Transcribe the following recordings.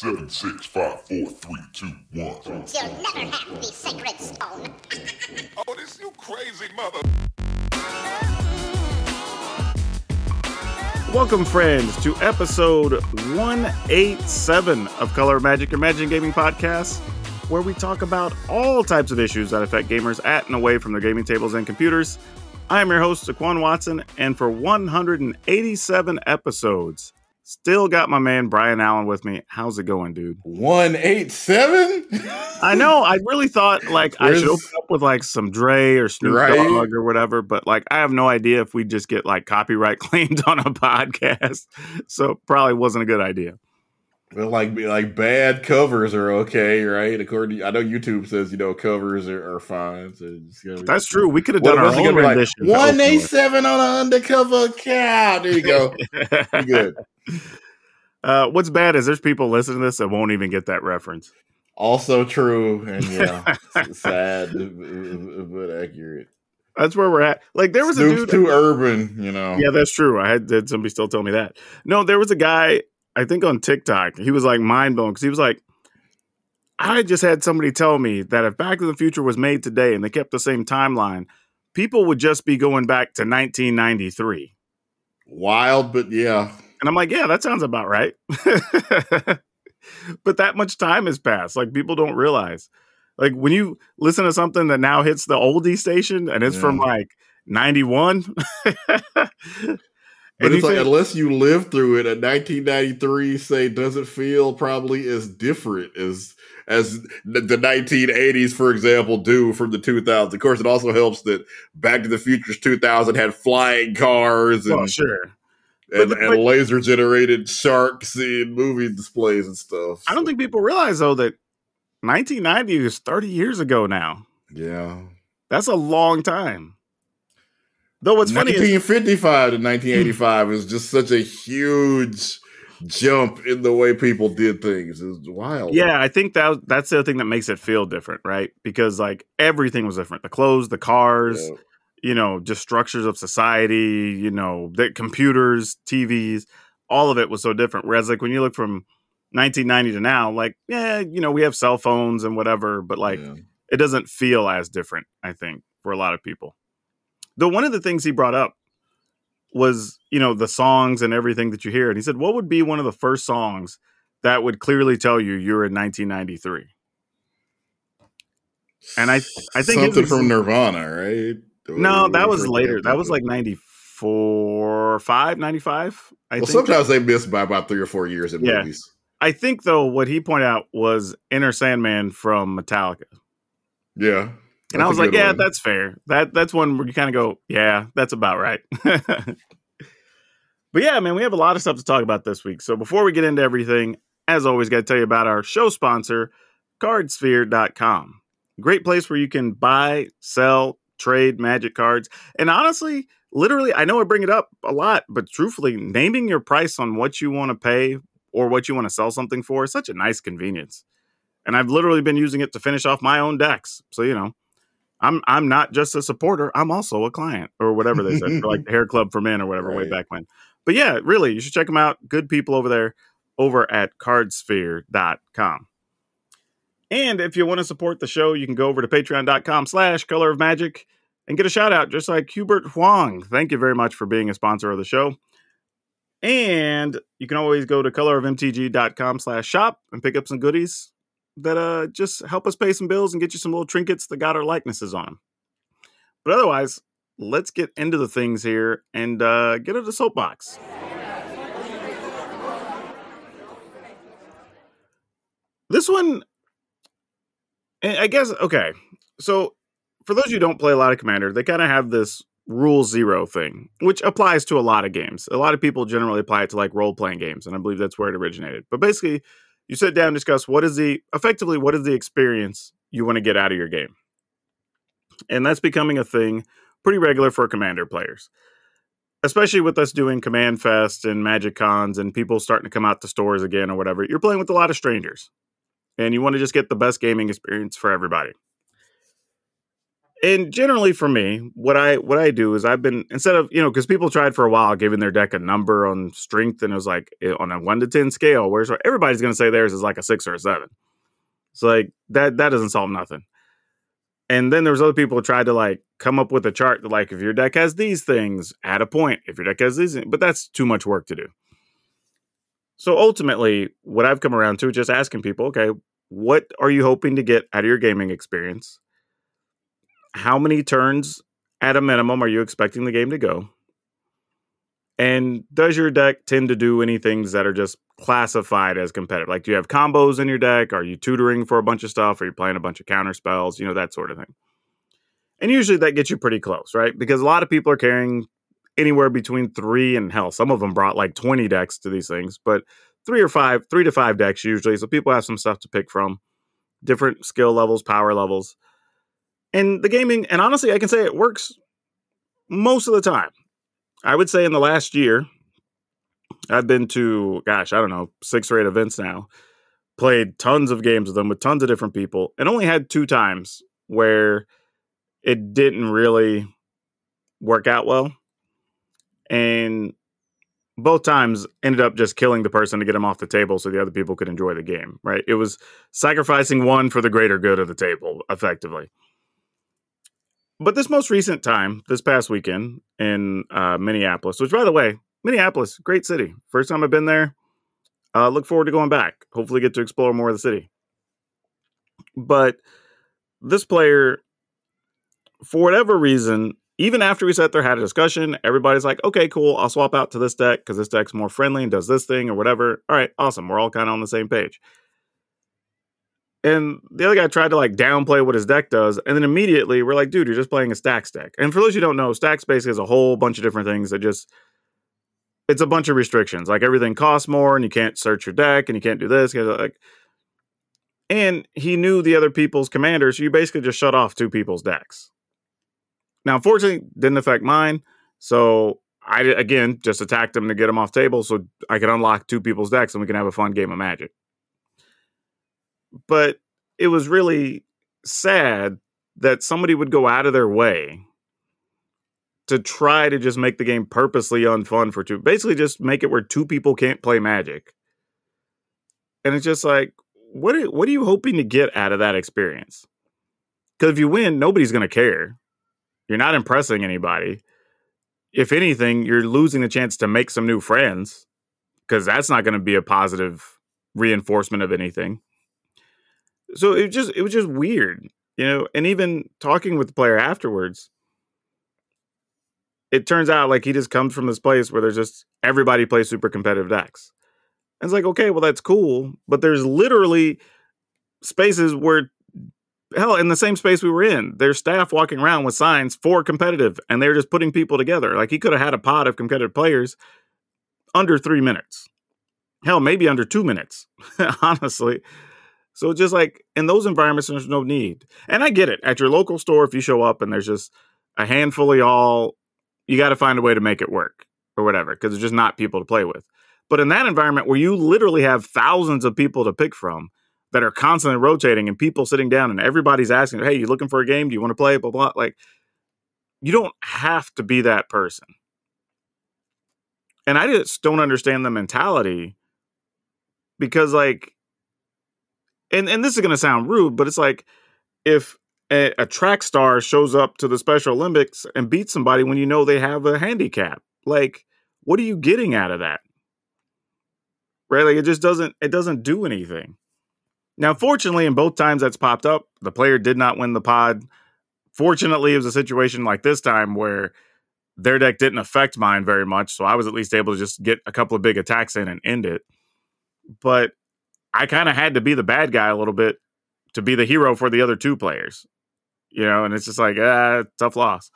Seven, six, five, four, three, two, one. You'll never have the sacred stone. Oh, this you crazy mother. Welcome, friends, to episode 187 of Color Magic, Imagine Gaming podcast, where we talk about all types of issues that affect gamers at and away from their gaming tables and computers. I am your host, DeQuan Watson, and for 187 episodes, still got my man Brian Allen with me. How's it going, dude? One eight seven. I know. I really thought like I should open up with like some Dre or Snoop Right. Dogg or whatever, but like I have no idea if we just get like copyright claimed on a podcast, so probably wasn't a good idea. Well, like like bad covers are okay, right? According, to, I know YouTube says you know covers are, are fine. So be- That's true. We could have done our own gonna like? rendition. One open seven on an undercover cow. There you go. Good. Uh, what's bad is there's people listening to this that won't even get that reference. Also true, and yeah, sad but accurate. That's where we're at. Like there was a dude. too urban, you know. Yeah, that's true. I had, had somebody still tell me that. No, there was a guy, I think on TikTok, he was like mind blown because he was like, I just had somebody tell me that if Back to the Future was made today and they kept the same timeline, people would just be going back to 1993. Wild, but yeah. And I'm like, yeah, that sounds about right. but that much time has passed. Like people don't realize. Like when you listen to something that now hits the oldie station and it's from like 91. But And it's like think- unless you lived through it, a 1993 say doesn't feel probably as different as as the the 1980s, for example, do from the 2000s. Of course, it also helps that Back to the Future's 2000 had flying cars oh, and well, sure. and, But- and but- laser generated sharks in movie displays and stuff. I don't think people realize though that 1990 is 30 years ago now. Yeah, That's a long time. Though what's funny is 1955 to 1985 hmm. is just such a huge jump in the way people did things. It's wild. yeah, I think that that's the thing that makes it feel different, right? Because like everything was different. The clothes, the cars, Yeah. you know, just structures of society, you know, the computers, TVs, all of it was so different. Whereas like when you look from 1990 to now, like, yeah, you know, we have cell phones and whatever, but like Yeah. it doesn't feel as different, I think, for a lot of people. Though one of the things he brought up was, you know, the songs and everything that you hear. And he said, what would be one of the first songs that would clearly tell you you're in 1993? And I I think something ex- from Nirvana, right? No, that was later. That was like 94, 5, 95. I Well, sometimes they miss by about three or four years in Yeah. movies. I think though what he pointed out was Enter Sandman from Metallica. Yeah, And I That's a was like, yeah, one. that's fair. That that's one where you kind of go, yeah, that's about right. but yeah, man, we have a lot of stuff to talk about this week. So before we get into everything, as always, got to tell you about our show sponsor, cardsphere.com. Great place where you can buy, sell, trade magic cards. And honestly, literally, I know I bring it up a lot, but truthfully, naming your price on what you want to pay or what you want to sell something for is such a nice convenience. And I've literally been using it to finish off my own decks. So, you know, I'm I'm not just a supporter, I'm also a client or whatever they said, like the Hair Club for Men or whatever way back when. But yeah, really, you should check them out. Good people over there over at cardsphere.com. And if you want to support the show, you can go over to patreon.com slash color of magic and get a shout out just like Hubert Huang. Thank you very much for being a sponsor of the show. And you can always go to colorofmtg.com slash shop and pick up some goodies that uh just help us pay some bills and get you some little trinkets that got our likenesses on them. But otherwise, let's get into the things here and uh get into the soapbox. This one, I guess, okay. So for those who don't play a lot of Commander, they kind of have this rule zero thing, which applies to a lot of games. A lot of people generally apply it to like role playing games, and I believe that's where it originated. But basically, you sit down and discuss what is the effectively what is the experience you want to get out of your game, and that's becoming a thing pretty regular for Commander players. Especially with us doing Command Fest and Magic Cons and people starting to come out to stores again or whatever, you're playing with a lot of strangers and you want to just get the best gaming experience for everybody. And generally for me, what I what I do is I've been instead of you know because people tried for a while giving their deck a number on strength and it was like eh, on a one to ten scale, whereas everybody's going to say theirs is like a six or a seven. So like that that doesn't solve nothing. And then there's other people who tried to like come up with a chart that like if your deck has these things, add a point. If your deck has these, but that's too much work to do. So ultimately, what I've come around to is just asking people, okay, what are you hoping to get out of your gaming experience? How many turns at a minimum are you expecting the game to go? And does your deck tend to do any things that are just classified as competitive? Like, do you have combos in your deck? Are you tutoring for a bunch of stuff? Are you playing a bunch of counter spells? You know, that sort of thing. And usually that gets you pretty close, right? Because a lot of people are carrying anywhere between three and hell, some of them brought like 20 decks to these things, but three or five, three to five decks usually. So people have some stuff to pick from, different skill levels, power levels and the gaming and honestly i can say it works most of the time. I would say in the last year i've been to gosh i don't know six or eight events now played tons of games with them with tons of different people and only had two times where it didn't really work out well and both times ended up just killing the person to get him off the table so the other people could enjoy the game right? It was sacrificing one for the greater good of the table effectively but this most recent time, this past weekend in uh, Minneapolis, which by the way, Minneapolis, great city. First time I've been there. Uh, look forward to going back. Hopefully, get to explore more of the city. But this player, for whatever reason, even after we sat there, had a discussion, everybody's like, okay, cool, I'll swap out to this deck because this deck's more friendly and does this thing or whatever. All right, awesome. We're all kind of on the same page. And the other guy tried to like downplay what his deck does. And then immediately we're like, dude, you're just playing a stacks deck. And for those who don't know, stacks basically has a whole bunch of different things that just it's a bunch of restrictions. Like everything costs more and you can't search your deck and you can't do this. Like and he knew the other people's commanders, so you basically just shut off two people's decks. Now, unfortunately, didn't affect mine. So I again just attacked him to get him off table so I could unlock two people's decks and we can have a fun game of magic but it was really sad that somebody would go out of their way to try to just make the game purposely unfun for two. Basically, just make it where two people can't play Magic. And it's just like, what are, what are you hoping to get out of that experience? Because if you win, nobody's going to care. You're not impressing anybody. If anything, you're losing the chance to make some new friends because that's not going to be a positive reinforcement of anything so it just it was just weird, you know. And even talking with the player afterwards, it turns out like he just comes from this place where there's just everybody plays super competitive decks. And it's like, okay, well that's cool, but there's literally spaces where hell in the same space we were in there's staff walking around with signs for competitive and they're just putting people together like he could have had a pod of competitive players under three minutes hell maybe under two minutes honestly so just like in those environments, there's no need. And I get it. At your local store, if you show up and there's just a handful of y'all, you got to find a way to make it work or whatever, because there's just not people to play with. But in that environment where you literally have thousands of people to pick from that are constantly rotating and people sitting down and everybody's asking, Hey, you looking for a game? Do you want to play? Blah, blah. Like, you don't have to be that person. And I just don't understand the mentality because, like, and and this is going to sound rude, but it's like if a, a, track star shows up to the Special Olympics and beats somebody when you know they have a handicap, like what are you getting out of that? Right? Like it just doesn't it doesn't do anything. Now, fortunately, in both times that's popped up, the player did not win the pod. Fortunately, it was a situation like this time where their deck didn't affect mine very much, so I was at least able to just get a couple of big attacks in and end it. But I kind of had to be the bad guy a little bit to be the hero for the other two players, you know, and it's just like, ah, tough loss.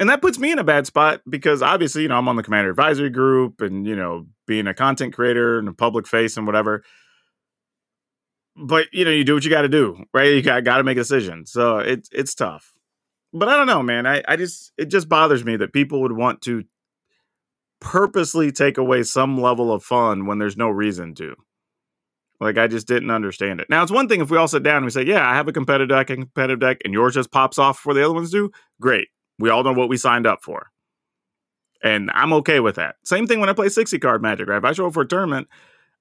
And that puts me in a bad spot because obviously, you know, I'm on the commander advisory group and, you know, being a content creator and a public face and whatever. But, you know, you do what you got to do, right? You got, to make a decision. So it's, it's tough. But I don't know, man. I, I just, it just bothers me that people would want to purposely take away some level of fun when there's no reason to. Like I just didn't understand it. Now it's one thing if we all sit down and we say, "Yeah, I have a competitive deck, a competitive deck," and yours just pops off before the other ones do. Great, we all know what we signed up for, and I'm okay with that. Same thing when I play sixty card Magic. Right? If I show up for a tournament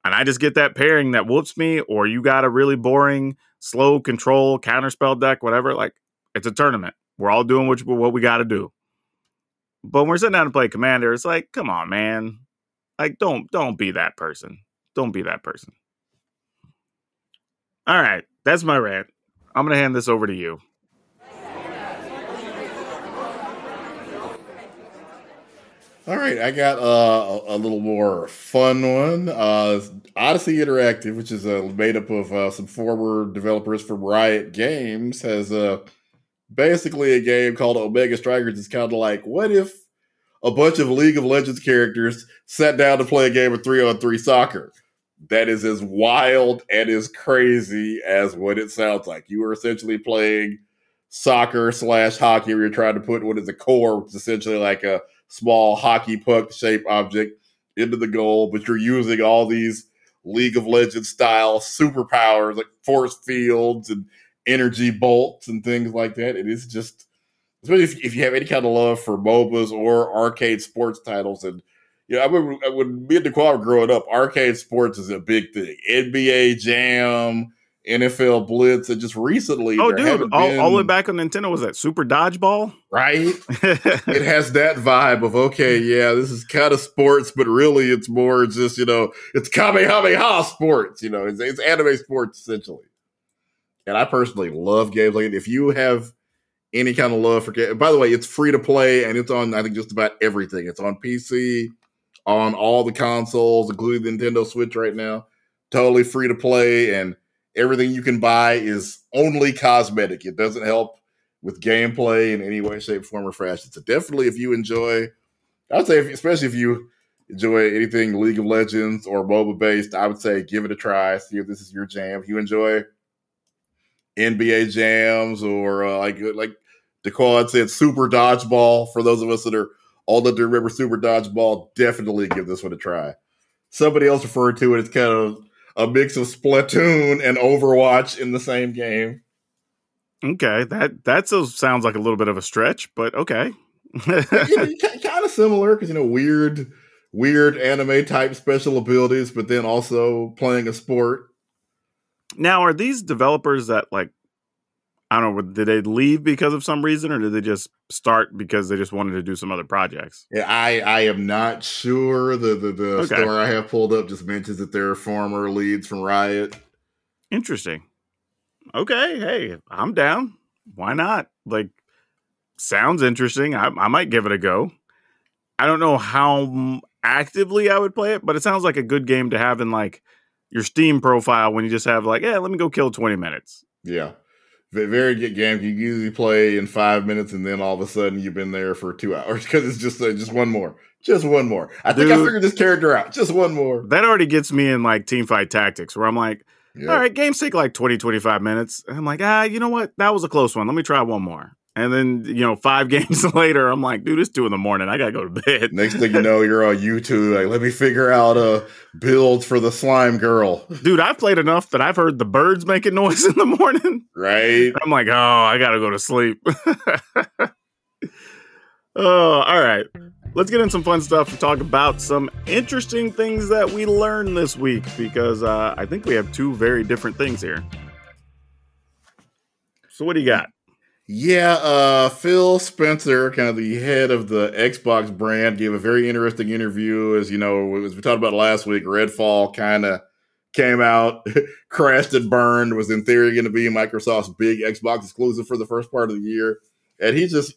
and I just get that pairing that whoops me, or you got a really boring, slow control counterspell deck, whatever, like it's a tournament. We're all doing what, what we got to do. But when we're sitting down to play Commander, it's like, come on, man. Like, don't don't be that person. Don't be that person. All right, that's my rant. I'm gonna hand this over to you. All right, I got uh, a, a little more fun one. Uh, Odyssey Interactive, which is uh, made up of uh, some former developers from Riot Games, has uh, basically a game called Omega Strikers. It's kind of like, what if a bunch of League of Legends characters sat down to play a game of three on three soccer? That is as wild and as crazy as what it sounds like. You are essentially playing soccer slash hockey, where you're trying to put what is a core, which is essentially like a small hockey puck shaped object into the goal, but you're using all these League of Legends style superpowers like force fields and energy bolts and things like that. It is just, especially if, if you have any kind of love for MOBAs or arcade sports titles. And, you know, I remember when me and DeQuan were growing up, arcade sports is a big thing. NBA Jam, NFL Blitz, and just recently, Oh, dude, all, all the way back on Nintendo was that Super Dodgeball. right? it has that vibe of okay, yeah, this is kind of sports, but really it's more just you know it's kamehameha sports. You know, it's, it's anime sports essentially. And I personally love games like. If you have any kind of love for games, by the way, it's free to play and it's on I think just about everything. It's on PC, on all the consoles, including the Nintendo Switch right now. Totally free to play, and everything you can buy is only cosmetic. It doesn't help with gameplay in any way, shape, form, or fashion. So definitely, if you enjoy, I'd say, if, especially if you enjoy anything League of Legends or MOBA based, I would say give it a try. See if this is your jam. If you enjoy NBA jams or uh, like like DeQuan said, Super Dodgeball. For those of us that are enough to remember Super Dodgeball, definitely give this one a try. Somebody else referred to it as kind of a mix of Splatoon and Overwatch in the same game. okay, that that sounds like a little bit of a stretch, but okay. know, kind of similar because you know weird, weird anime type special abilities, but then also playing a sport. now, are these developers that like I don't know, did they leave because of some reason, or did they just start because they just wanted to do some other projects? Yeah, I I am not sure. The the, the Okay. story I have pulled up just mentions that they're former leads from Riot. Interesting. Okay, hey, I'm down. Why not? Like, sounds interesting. I, I might give it a go. I don't know how actively I would play it, but it sounds like a good game to have in like your Steam profile when you just have like, yeah, let me go kill 20 minutes. Yeah. Ve- Very good game. You usually play in five minutes, and then all of a sudden you've been there for two hours because it's just uh, just one more, just one more. I think I figured this character out. Just one more. That already gets me in like team fight tactics where I'm like, Yeah. all right, games take like 20, 25 minutes. And I'm like, ah, you know what? That was a close one. Let me try one more. And then, you know, five games later, I'm like, dude, it's two in the morning. I got to go to bed. Next thing you know, you're on YouTube. Like, let me figure out a build for the slime girl. Dude, I've played enough that I've heard the birds making noise in the morning. Right? I'm like, oh, I gotta go to sleep. oh, all right. Let's get in some fun stuff to talk about some interesting things that we learned this week because uh, I think we have two very different things here. So, what do you got? Yeah, uh, Phil Spencer, kind of the head of the Xbox brand, gave a very interesting interview. As you know, as we talked about last week, Redfall kind of came out, crashed and burned, was in theory going to be Microsoft's big Xbox exclusive for the first part of the year. And he just,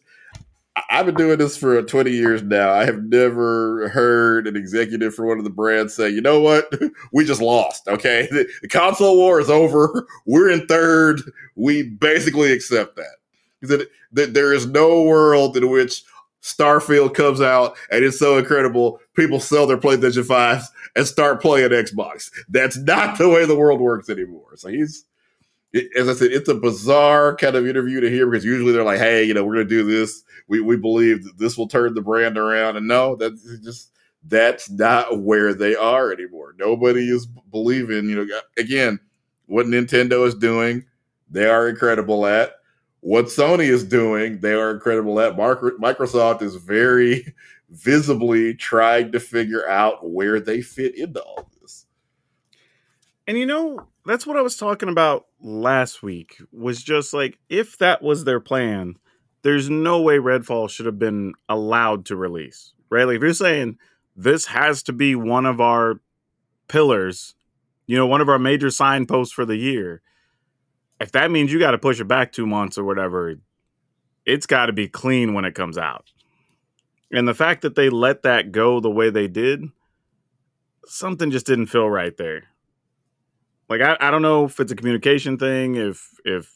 I've been doing this for 20 years now. I have never heard an executive for one of the brands say, you know what? We just lost. Okay. The console war is over. We're in third. We basically accept that that, that there is no world in which Starfield comes out and it's so incredible, people sell their PlayStation 5s and start playing Xbox. That's not the way the world works anymore. So he's, as I said, it's a bizarre kind of interview to hear because usually they're like, hey, you know, we're going to do this. We, we believe that this will turn the brand around. And no, that's just that's not where they are anymore. Nobody is believing, you know, again, what Nintendo is doing, they are incredible at. What Sony is doing, they are incredible at. Microsoft is very visibly trying to figure out where they fit into all this. And you know, that's what I was talking about last week was just like if that was their plan, there's no way Redfall should have been allowed to release. Right? Like if you're saying this has to be one of our pillars, you know, one of our major signposts for the year. If that means you got to push it back 2 months or whatever, it's got to be clean when it comes out. And the fact that they let that go the way they did, something just didn't feel right there. Like I, I don't know if it's a communication thing, if if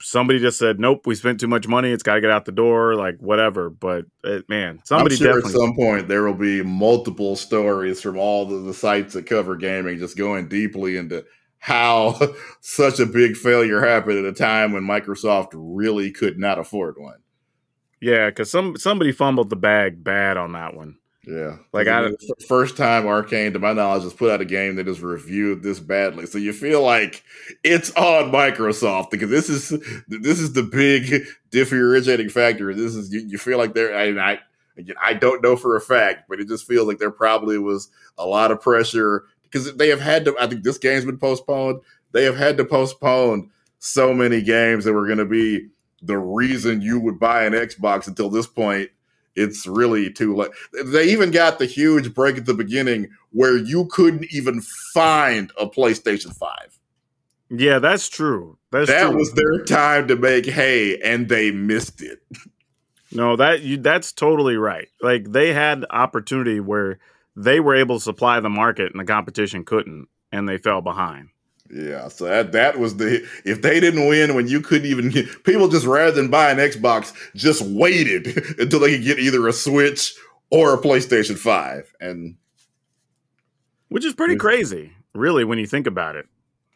somebody just said, "Nope, we spent too much money. It's got to get out the door." Like whatever. But it, man, somebody I'm sure definitely. at some point there will be multiple stories from all the, the sites that cover gaming, just going deeply into how such a big failure happened at a time when Microsoft really could not afford one. Yeah, because some somebody fumbled the bag bad on that one. Yeah, like I first time Arkane, to my knowledge, has put out a game that is reviewed this badly. So you feel like it's on Microsoft because this is this is the big differentiating factor. This is you, you feel like they're I, I I don't know for a fact, but it just feels like there probably was a lot of pressure because they have had to. I think this game's been postponed. They have had to postpone so many games that were going to be the reason you would buy an Xbox until this point it's really too late. They even got the huge break at the beginning where you couldn't even find a PlayStation 5. Yeah, that's true. That's that true. was their time to make hay and they missed it. No, that you that's totally right. Like they had opportunity where they were able to supply the market and the competition couldn't and they fell behind. Yeah, so that that was the if they didn't win when you couldn't even get, people just rather than buy an Xbox just waited until they could get either a Switch or a PlayStation 5 and which is pretty crazy really when you think about it.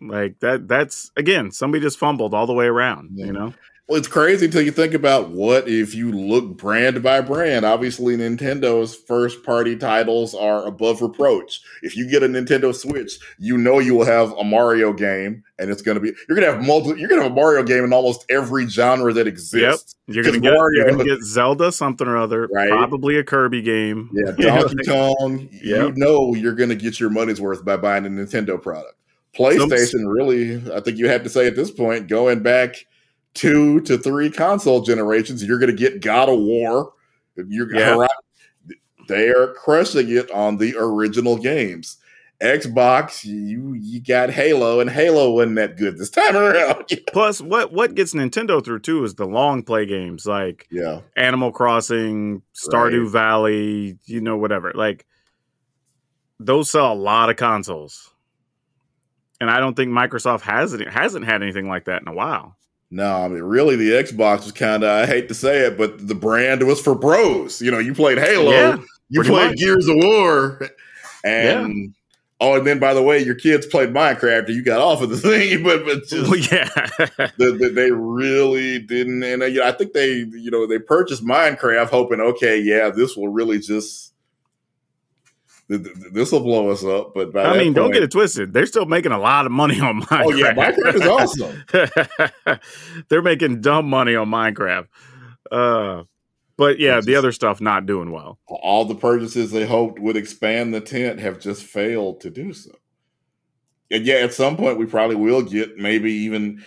Like that that's again, somebody just fumbled all the way around, yeah. you know. Well, it's crazy until you think about what if you look brand by brand. Obviously, Nintendo's first party titles are above reproach. If you get a Nintendo Switch, you know you will have a Mario game, and it's going to be you're going to have multiple. You're going to have a Mario game in almost every genre that exists. Yep. You're going to get Mario, you're going to get Zelda something or other, right? Probably a Kirby game. Yeah, Donkey Kong. Yep. You know you're going to get your money's worth by buying a Nintendo product. PlayStation, really, I think you have to say at this point, going back two to three console generations, you're going to get God of War. You're yeah. they are crushing it on the original games. Xbox, you you got Halo, and Halo wasn't that good this time around. Plus, what what gets Nintendo through too is the long play games like yeah, Animal Crossing, Stardew right. Valley, you know, whatever. Like those sell a lot of consoles, and I don't think Microsoft has it hasn't had anything like that in a while. No, I mean, really, the Xbox was kind of, I hate to say it, but the brand was for bros. You know, you played Halo, yeah, you played much. Gears of War, and. Yeah. Oh, and then by the way, your kids played Minecraft, and you got off of the thing. But but just, well, yeah, the, the, they really didn't. And uh, you know, I think they you know they purchased Minecraft hoping, okay, yeah, this will really just this will blow us up. But I mean, point, don't get it twisted. They're still making a lot of money on Minecraft. Oh yeah, Minecraft is awesome. They're making dumb money on Minecraft. Uh, but yeah, just, the other stuff not doing well. All the purchases they hoped would expand the tent have just failed to do so. And yeah, at some point we probably will get maybe even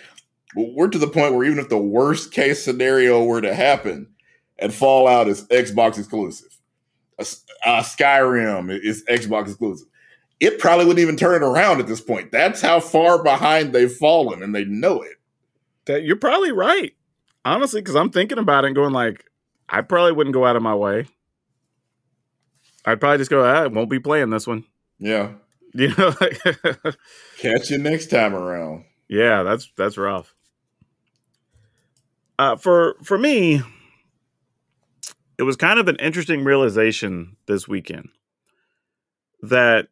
we're to the point where even if the worst case scenario were to happen and Fallout is Xbox exclusive uh, Skyrim is Xbox exclusive. It probably wouldn't even turn it around at this point. That's how far behind they've fallen, and they know it. That you're probably right, honestly, because I'm thinking about it and going like, I probably wouldn't go out of my way. I'd probably just go, ah, I won't be playing this one. Yeah, you know, catch you next time around. Yeah, that's that's rough. Uh, for for me, it was kind of an interesting realization this weekend that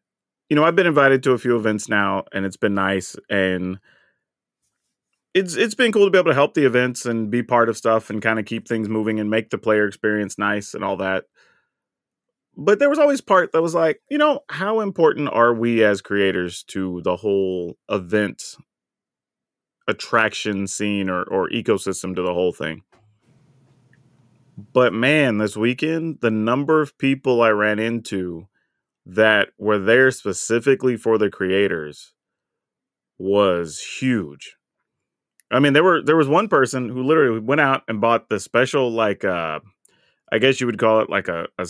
you know I've been invited to a few events now and it's been nice and it's it's been cool to be able to help the events and be part of stuff and kind of keep things moving and make the player experience nice and all that. but there was always part that was like, you know, how important are we as creators to the whole event attraction scene or, or ecosystem to the whole thing? But man, this weekend, the number of people I ran into that were there specifically for the creators was huge. I mean, there were there was one person who literally went out and bought the special like uh I guess you would call it like a, a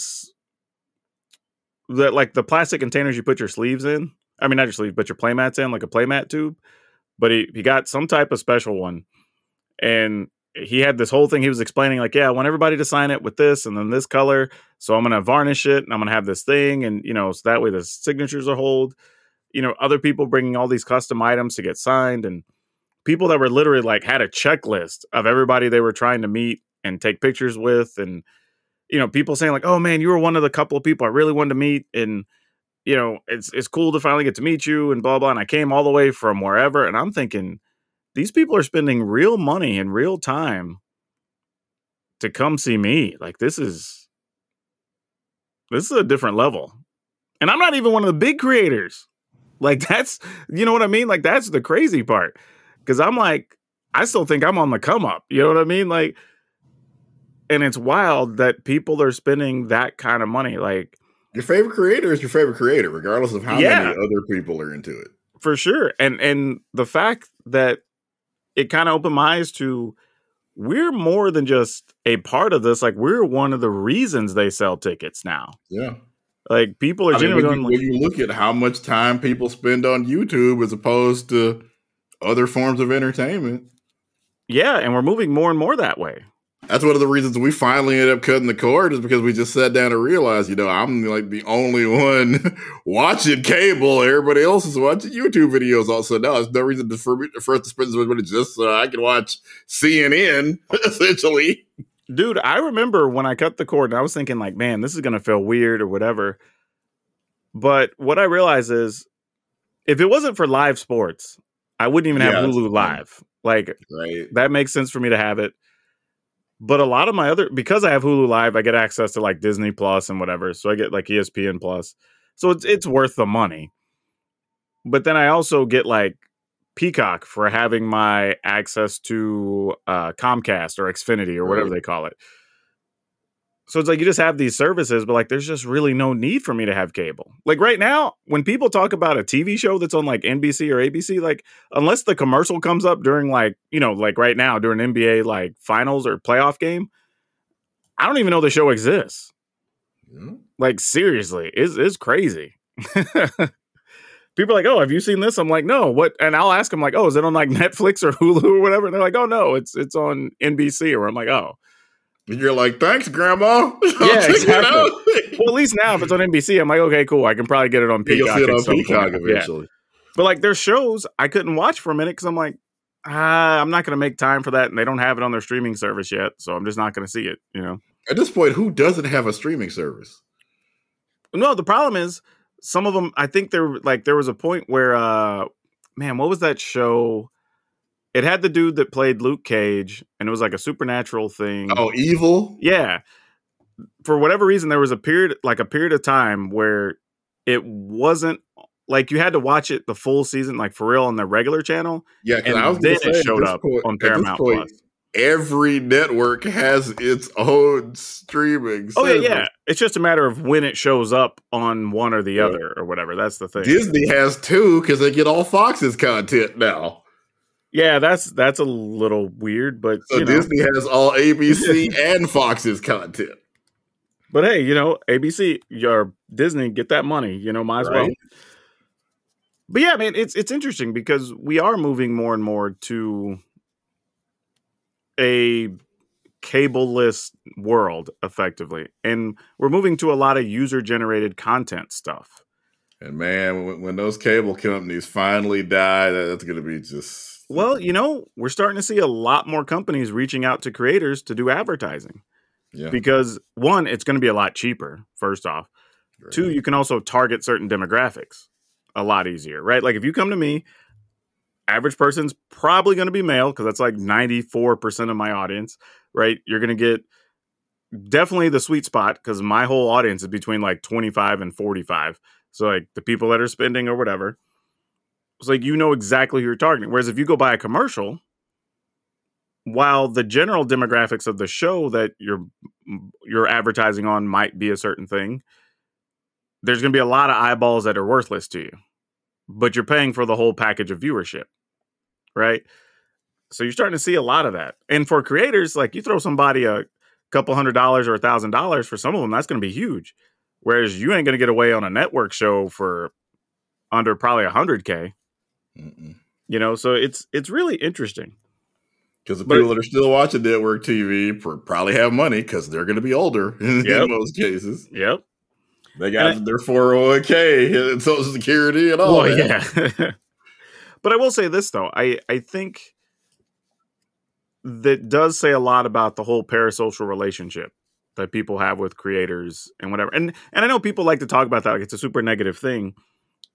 the like the plastic containers you put your sleeves in. I mean, not your sleeves, but your playmats in, like a playmat tube. But he he got some type of special one, and he had this whole thing. He was explaining like, yeah, I want everybody to sign it with this and then this color. So I'm gonna varnish it and I'm gonna have this thing, and you know, so that way the signatures are hold. You know, other people bringing all these custom items to get signed, and people that were literally like had a checklist of everybody they were trying to meet and take pictures with, and you know, people saying like, "Oh man, you were one of the couple of people I really wanted to meet," and you know, it's it's cool to finally get to meet you, and blah blah. And I came all the way from wherever, and I'm thinking these people are spending real money and real time to come see me. Like this is this is a different level, and I'm not even one of the big creators. Like that's you know what I mean. Like that's the crazy part because I'm like I still think I'm on the come up. You know what I mean? Like and it's wild that people are spending that kind of money like Your favorite creator is your favorite creator, regardless of how Yeah. many other people are into it. for sure and and the fact that it kind of opened my eyes to we're more than just a part of this like we're one of the reasons they sell tickets now. Yeah. like people are I mean, genuinely when, you, when you look at how much time people spend on YouTube as opposed to other forms of entertainment, yeah and we're moving more and more that way that's one of the reasons we finally ended up cutting the cord is because we just sat down and realized, you know, I'm like the only one watching cable. Everybody else is watching YouTube videos. Also, no, there's no reason for, me, for us to spend so much money just so I can watch CNN, essentially. dude i remember when i cut the cord and i was thinking like man this is going to feel weird or whatever but what i realized is if it wasn't for live sports i wouldn't even have hulu live like Right. that makes sense for me to have it. But a lot of my other because I have Hulu Live, I get access to like Disney Plus and whatever. So I get like ESPN Plus. So it's it's worth the money. But then I also get like Peacock for having my access to uh Comcast or Xfinity or whatever Right. they call it. So it's like you just have these services, but like there's just really no need for me to have cable. Like right now, when people talk about a TV show that's on like NBC or ABC, like unless the commercial comes up during like, you know, like right now during NBA like finals or playoff game, I don't even know the show exists. Yeah. Like seriously, it's it's crazy. People are like, "Oh, have you seen this?" I'm like, "No." What? And I'll ask them like, "Oh, is it on like Netflix or Hulu or whatever?" And they're like, "Oh, no, it's it's on NBC." Or I'm like, "Oh." You're like, thanks, Grandma. I'll Yeah, exactly. out. Well, at least now if it's on NBC, I'm like, "Okay, cool. I can probably get it on You'll Peacock." see it on Peacock point. Yeah. eventually. But like there's shows I couldn't watch for a minute because I'm like, ah, I'm not going to make time for that, and they don't have it on their streaming service yet, so I'm just not going to see it. You know. At this point, who doesn't have a streaming service? No, the problem is some of them. I think there like there was a point where, uh man, what was that show? It had the dude that played Luke Cage, and it was like a supernatural thing. Oh, Evil? yeah. For whatever reason, there was a period, like a period of time where it wasn't like you had to watch it the full season, like for real, on the regular channel, Yeah, and I was then say, it showed up point- on Paramount point, Plus. Every network has its own streaming. Oh yeah, yeah. It's just a matter of when it shows up on one or the Yeah. other or whatever. That's the thing. Disney has two because they get all Fox's content now. Yeah, that's that's a little weird, but So you know. Disney has all ABC and Fox's content. But hey, you know, ABC or Disney get that money. You know, might as well. But yeah, man, it's it's interesting because we are moving more and more to a cableless world, effectively, and we're moving to a lot of user generated content stuff. And man, when, when those cable companies finally die, that- that's going to be just Well, you know, we're starting to see a lot more companies reaching out to creators to do advertising yeah. because one, it's going to be a lot cheaper. First off, Two, you can also target certain demographics a lot easier, right? Like if you come to me, average person's probably going to be male because that's like 94% of my audience, right? You're going to get definitely the sweet spot because my whole audience is between like 25 and 45. So like the people that are spending or whatever. It's like you know exactly who you're targeting. Whereas if you go buy a commercial, while the general demographics of the show that you're you're advertising on might be a certain thing, there's going to be a lot of eyeballs that are worthless to you. But you're paying for the whole package of viewership, right? So you're starting to see a lot of that. And for creators, like you throw somebody a couple hundred dollars or a thousand dollars for some of them, that's going to be huge. Whereas you ain't going to get away on a network show for under probably a hundred k. You know, so it's it's really interesting. Because the But- people that are still watching network TV pr- probably have money because they're going to be older in Yep. most cases. Yep. They got their 401k and Social Security and all well, yeah. but I will say this though, I I think that does say a lot about the whole parasocial relationship that people have with creators and whatever. And and I know people like to talk about that like it's a super negative thing.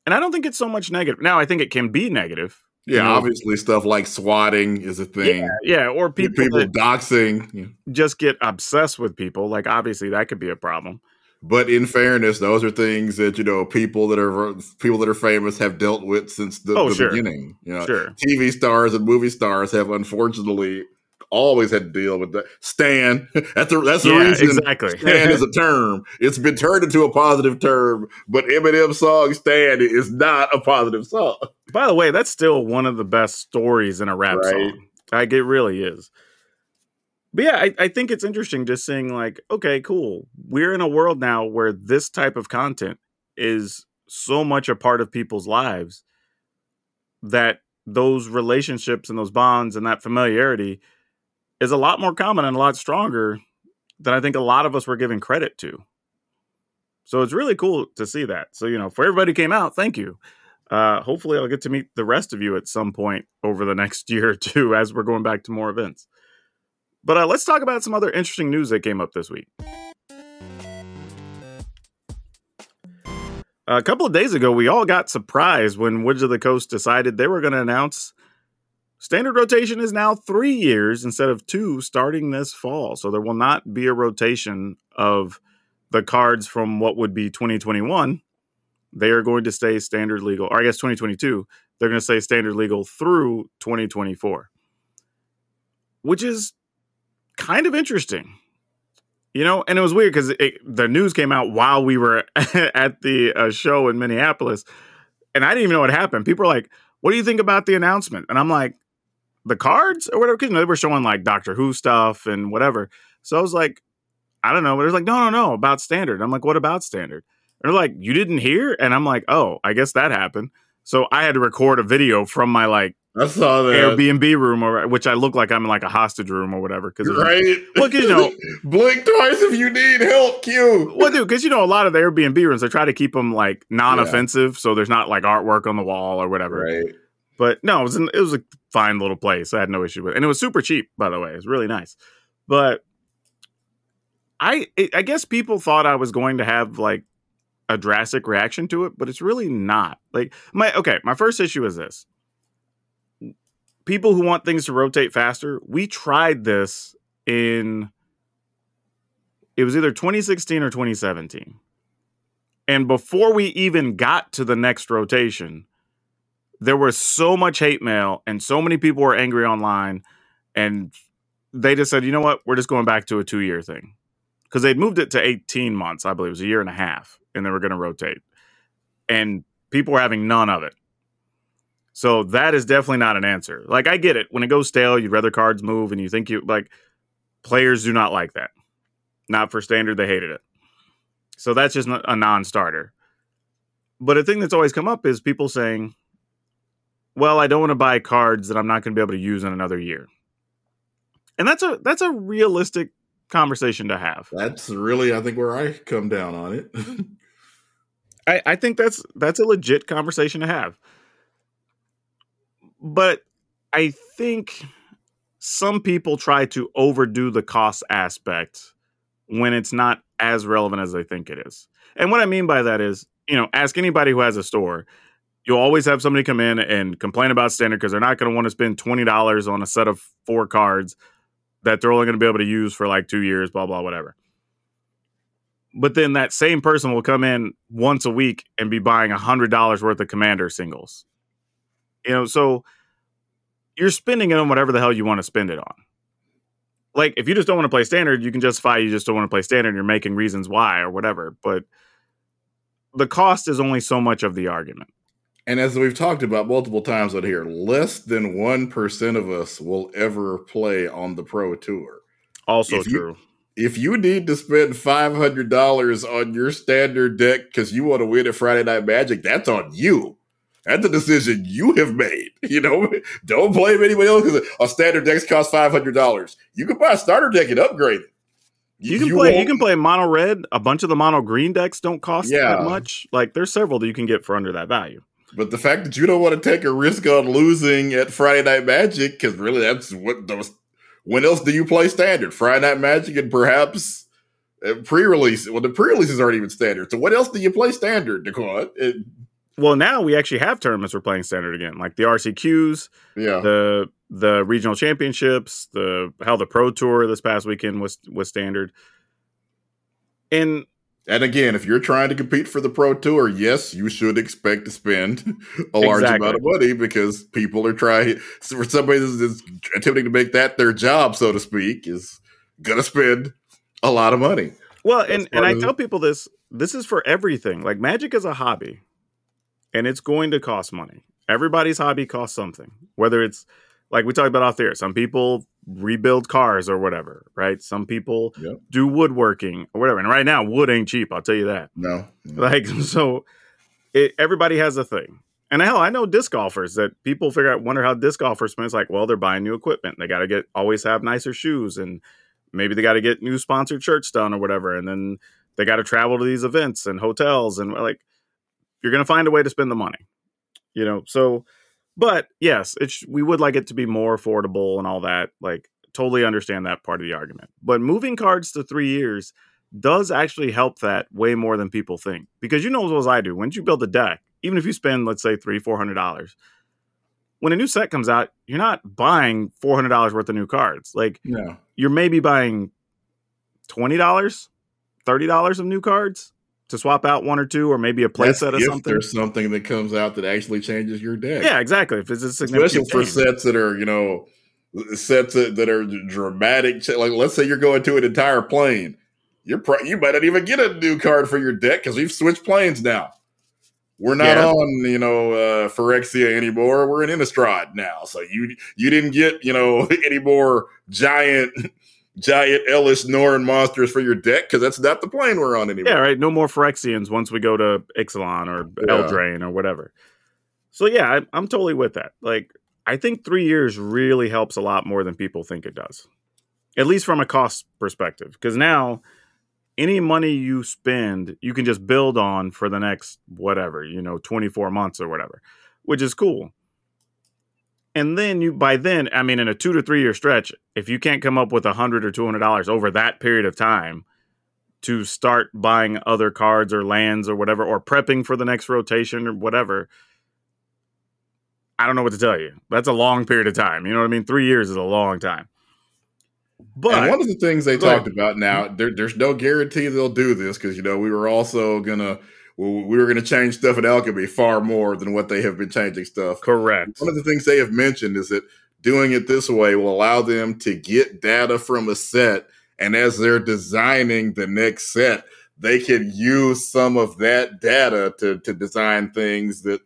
And I don't think it's so much negative. Now I think it can be negative. Yeah, You know, obviously stuff like swatting is a thing. Yeah, or People, people, doxing. Just get obsessed with people. Like obviously that could be a problem. But in fairness, those are things that you know people that are people that are famous have dealt with since the, Oh, the sure. beginning. You know, Sure. TV stars and movie stars have unfortunately always had to deal with that. Stan, that's the that's the Yeah, reason exactly. Stan is a term. It's been turned into a positive term, but Eminem's song "Stan" is not a positive song. By the way, that's still one of the best stories in a rap Right. song. Like it really is. But yeah, I, I think it's interesting just seeing like, okay, cool. We're in a world now where this type of content is so much a part of people's lives that those relationships and those bonds and that familiarity is a lot more common and a lot stronger than I think a lot of us were giving credit to. So it's really cool to see that. So, you know, for everybody came out, thank you. Uh, hopefully, I'll get to meet the rest of you at some point over the next year or two as we're going back to more events. But uh, let's talk about some other interesting news that came up this week. A couple of days ago, we all got surprised when Wizards of the Coast decided they were going to announce standard rotation is now three years instead of two starting this fall. So there will not be a rotation of the cards from what would be 2021 they are going to stay standard legal, or I guess 2022, they're going to stay standard legal through 2024, which is kind of interesting. You know, and it was weird because the news came out while we were at the uh, show in Minneapolis, and I didn't even know what happened. People were like, "What do you think about the announcement?" And I'm like, "The cards or whatever," because they were showing like Doctor Who stuff and whatever. So I was like, "I don't know," but it was like, "No, no, no, about standard." I'm like, "What about standard?" And they're like, you didn't hear? And I'm like, oh, I guess that happened. So I had to record a video from my like I saw that. Airbnb room, or which I look like I'm in like a hostage room or whatever. Because Right? Look, you know- blink twice if you need help. Q. well, dude, because you know a lot of the Airbnb rooms they try to keep them like non-offensive, so there's not like artwork on the wall or whatever. Right. But no, it was an, it was a fine little place. I had no issue with, it. and it was super cheap, by the way. It was really nice. But I I guess people thought I was going to have like a drastic reaction to it, but it's really not. Like my okay, my first issue is this. People who want things to rotate faster, we tried this in it was either 2016 or 2017. And before we even got to the next rotation, there was so much hate mail and so many people were angry online and they just said, "You know what? We're just going back to a 2-year thing." Cuz they'd moved it to 18 months, I believe, it was a year and a half and they were going to rotate. And people were having none of it. So that is definitely not an answer. Like I get it. When it goes stale, you'd rather cards move and you think you like players do not like that. Not for standard, they hated it. So that's just a non-starter. But a thing that's always come up is people saying, "Well, I don't want to buy cards that I'm not going to be able to use in another year." And that's a that's a realistic conversation to have. That's really, I think, where I come down on it. I, I think that's that's a legit conversation to have. But I think some people try to overdo the cost aspect when it's not as relevant as they think it is. And what I mean by that is, you know, ask anybody who has a store. You'll always have somebody come in and complain about standard because they're not going to want to spend twenty dollars on a set of four cards that they're only going to be able to use for like two years, blah blah whatever. but then that same person will come in once a week and be buying a hundred dollars worth of commander singles. You know, so you're spending it on whatever the hell you want to spend it on. Like if you just don't want to play standard, you can justify you just don't want to play standard. You're making reasons why or whatever, but the cost is only so much of the argument. And as we've talked about multiple times on here, less than 1% of us will ever play on the Pro Tour. Also If you- true. If you need to spend $500 on your standard deck because you want to win at Friday Night Magic, that's on you. That's a decision you have made. You know, don't blame anybody else because a standard deck costs $500. You can buy a starter deck and upgrade it. You can play. You won't- can play mono red. A bunch of the mono green decks don't cost Yeah. that much. Like there's several that you can get for under that value. But the fact that you don't want to take a risk on losing at Friday Night Magic, because really that's what those. When else do you play standard? Friday Night Magic and perhaps uh, pre-release. Well, the pre-releases aren't even standard. So what else do you play standard, DeQuan? It, Well, now we actually have tournaments we're playing standard again, like the RCQs, yeah, the the regional championships, the how the Pro Tour this past weekend was was standard. And and again, if you're trying to compete for the Pro Tour, yes, you should expect to spend a large Exactly. amount of money because people are trying. For somebody that's, attempting to make that their job, so to speak, is gonna spend a lot of money. well, That's and and I tell people this: this is for everything. Like Magic is a hobby, and it's going to cost money. Everybody's hobby costs something. Whether it's like we talked about off there, some people rebuild cars or whatever, right? Some people Yep. do woodworking or whatever. And right now, wood ain't cheap. I'll tell you that. No, Like so, it, everybody has a thing. And hell, I know disc golfers that people figure out wonder how disc golfers spend. It's like, well, they're buying new equipment. They got to get always have nicer shoes, and maybe they got to get new sponsored shirts done or whatever. And then they got to travel to these events and hotels, and like you're gonna find a way to spend the money, you know. So, but yes, it's we would like it to be more affordable and all that. Like, totally understand that part of the argument. But moving cards to three years does actually help that way more than people think. Because you know as well as I do, once you build a deck, even if you spend, let's say, three, four hundred dollars, when a new set comes out, you're not buying four hundred dollars worth of new cards. Like no. you're maybe buying twenty dollars, thirty dollars of new cards to swap out one or two, or maybe a play That's set or if something. there's something that comes out that actually changes your deck. Yeah, exactly. If it's a especially for change. sets that are you know sets that, that are dramatic. Like let's say you're going to an entire plane, you're pro- you might not even get a new card for your deck because we've switched planes now. We're not Yeah. on you know uh, Phyrexia anymore. We're in Innistrad now, so you you didn't get you know any more giant. Giant Elesh Norn monsters for your deck because that's not the plane we're on anymore. Yeah, right. No more Phyrexians once we go to Ixalan or Yeah. Eldraine or whatever. So yeah, I, I'm totally with that. Like, I think three years really helps a lot more than people think it does, at least from a cost perspective. Because now, any money you spend, you can just build on for the next whatever, you know, 24 months or whatever, which is cool. And then you, by then, I mean, in a two to three year stretch, if you can't come up with a hundred or two hundred dollars over that period of time, to start buying other cards or lands or whatever, or prepping for the next rotation or whatever. I don't know what to tell you. That's a long period of time. You know what I mean? Three years is a long time. But and one of the things they ahead. talked about now, there, there's no guarantee they'll do this because you know we were also gonna we we were gonna change stuff in alchemy far more than what they have been changing stuff. correct. One of the things they have mentioned is that doing it this way will allow them to get data from a set, and as they're designing the next set, they can use some of that data to to design things that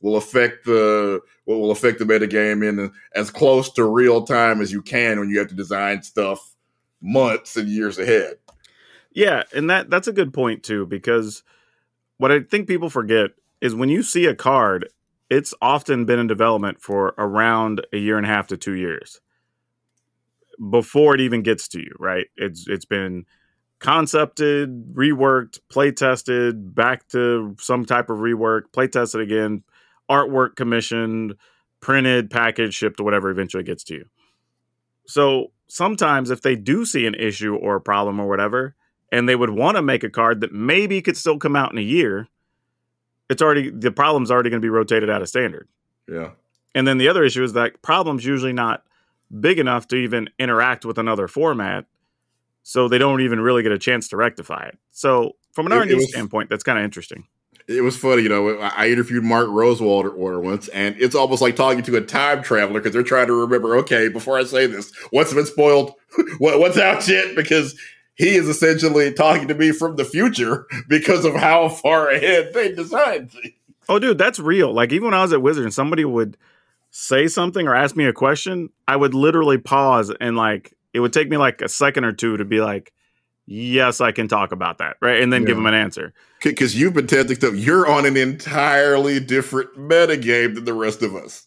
will affect the what will affect the metagame in as close to real time as you can when you have to design stuff months and years ahead. Yeah, and that that's a good point too because what I think people forget is when you see a card, it's often been in development for around a year and a half to 2 years before it even gets to you, right? It's it's been concepted, reworked, play tested, back to some type of rework, play tested again, artwork commissioned, printed, packaged, shipped, whatever eventually gets to you. So sometimes if they do see an issue or a problem or whatever, and they would want to make a card that maybe could still come out in a year, it's already the problem's already going to be rotated out of standard. Yeah. And then the other issue is that problem's usually not big enough to even interact with another format. so they don't even really get a chance to rectify it. So from an R and D standpoint, that's kind of interesting. It was funny, you know. I I interviewed Mark Rosewater order once, and it's almost like talking to a time traveler because they're trying to remember. Okay, before I say this, what's been spoiled? what, what's out yet? Because he is essentially talking to me from the future because of how far ahead they designed things. Oh, dude, that's real. Like even when I was at Wizard and somebody would say something or ask me a question, I would literally pause and like it would take me like a second or two to be like, "Yes, I can talk about that," right, and then give Yeah. them an answer. Because you've been testing stuff, you're on an entirely different metagame than the rest of us.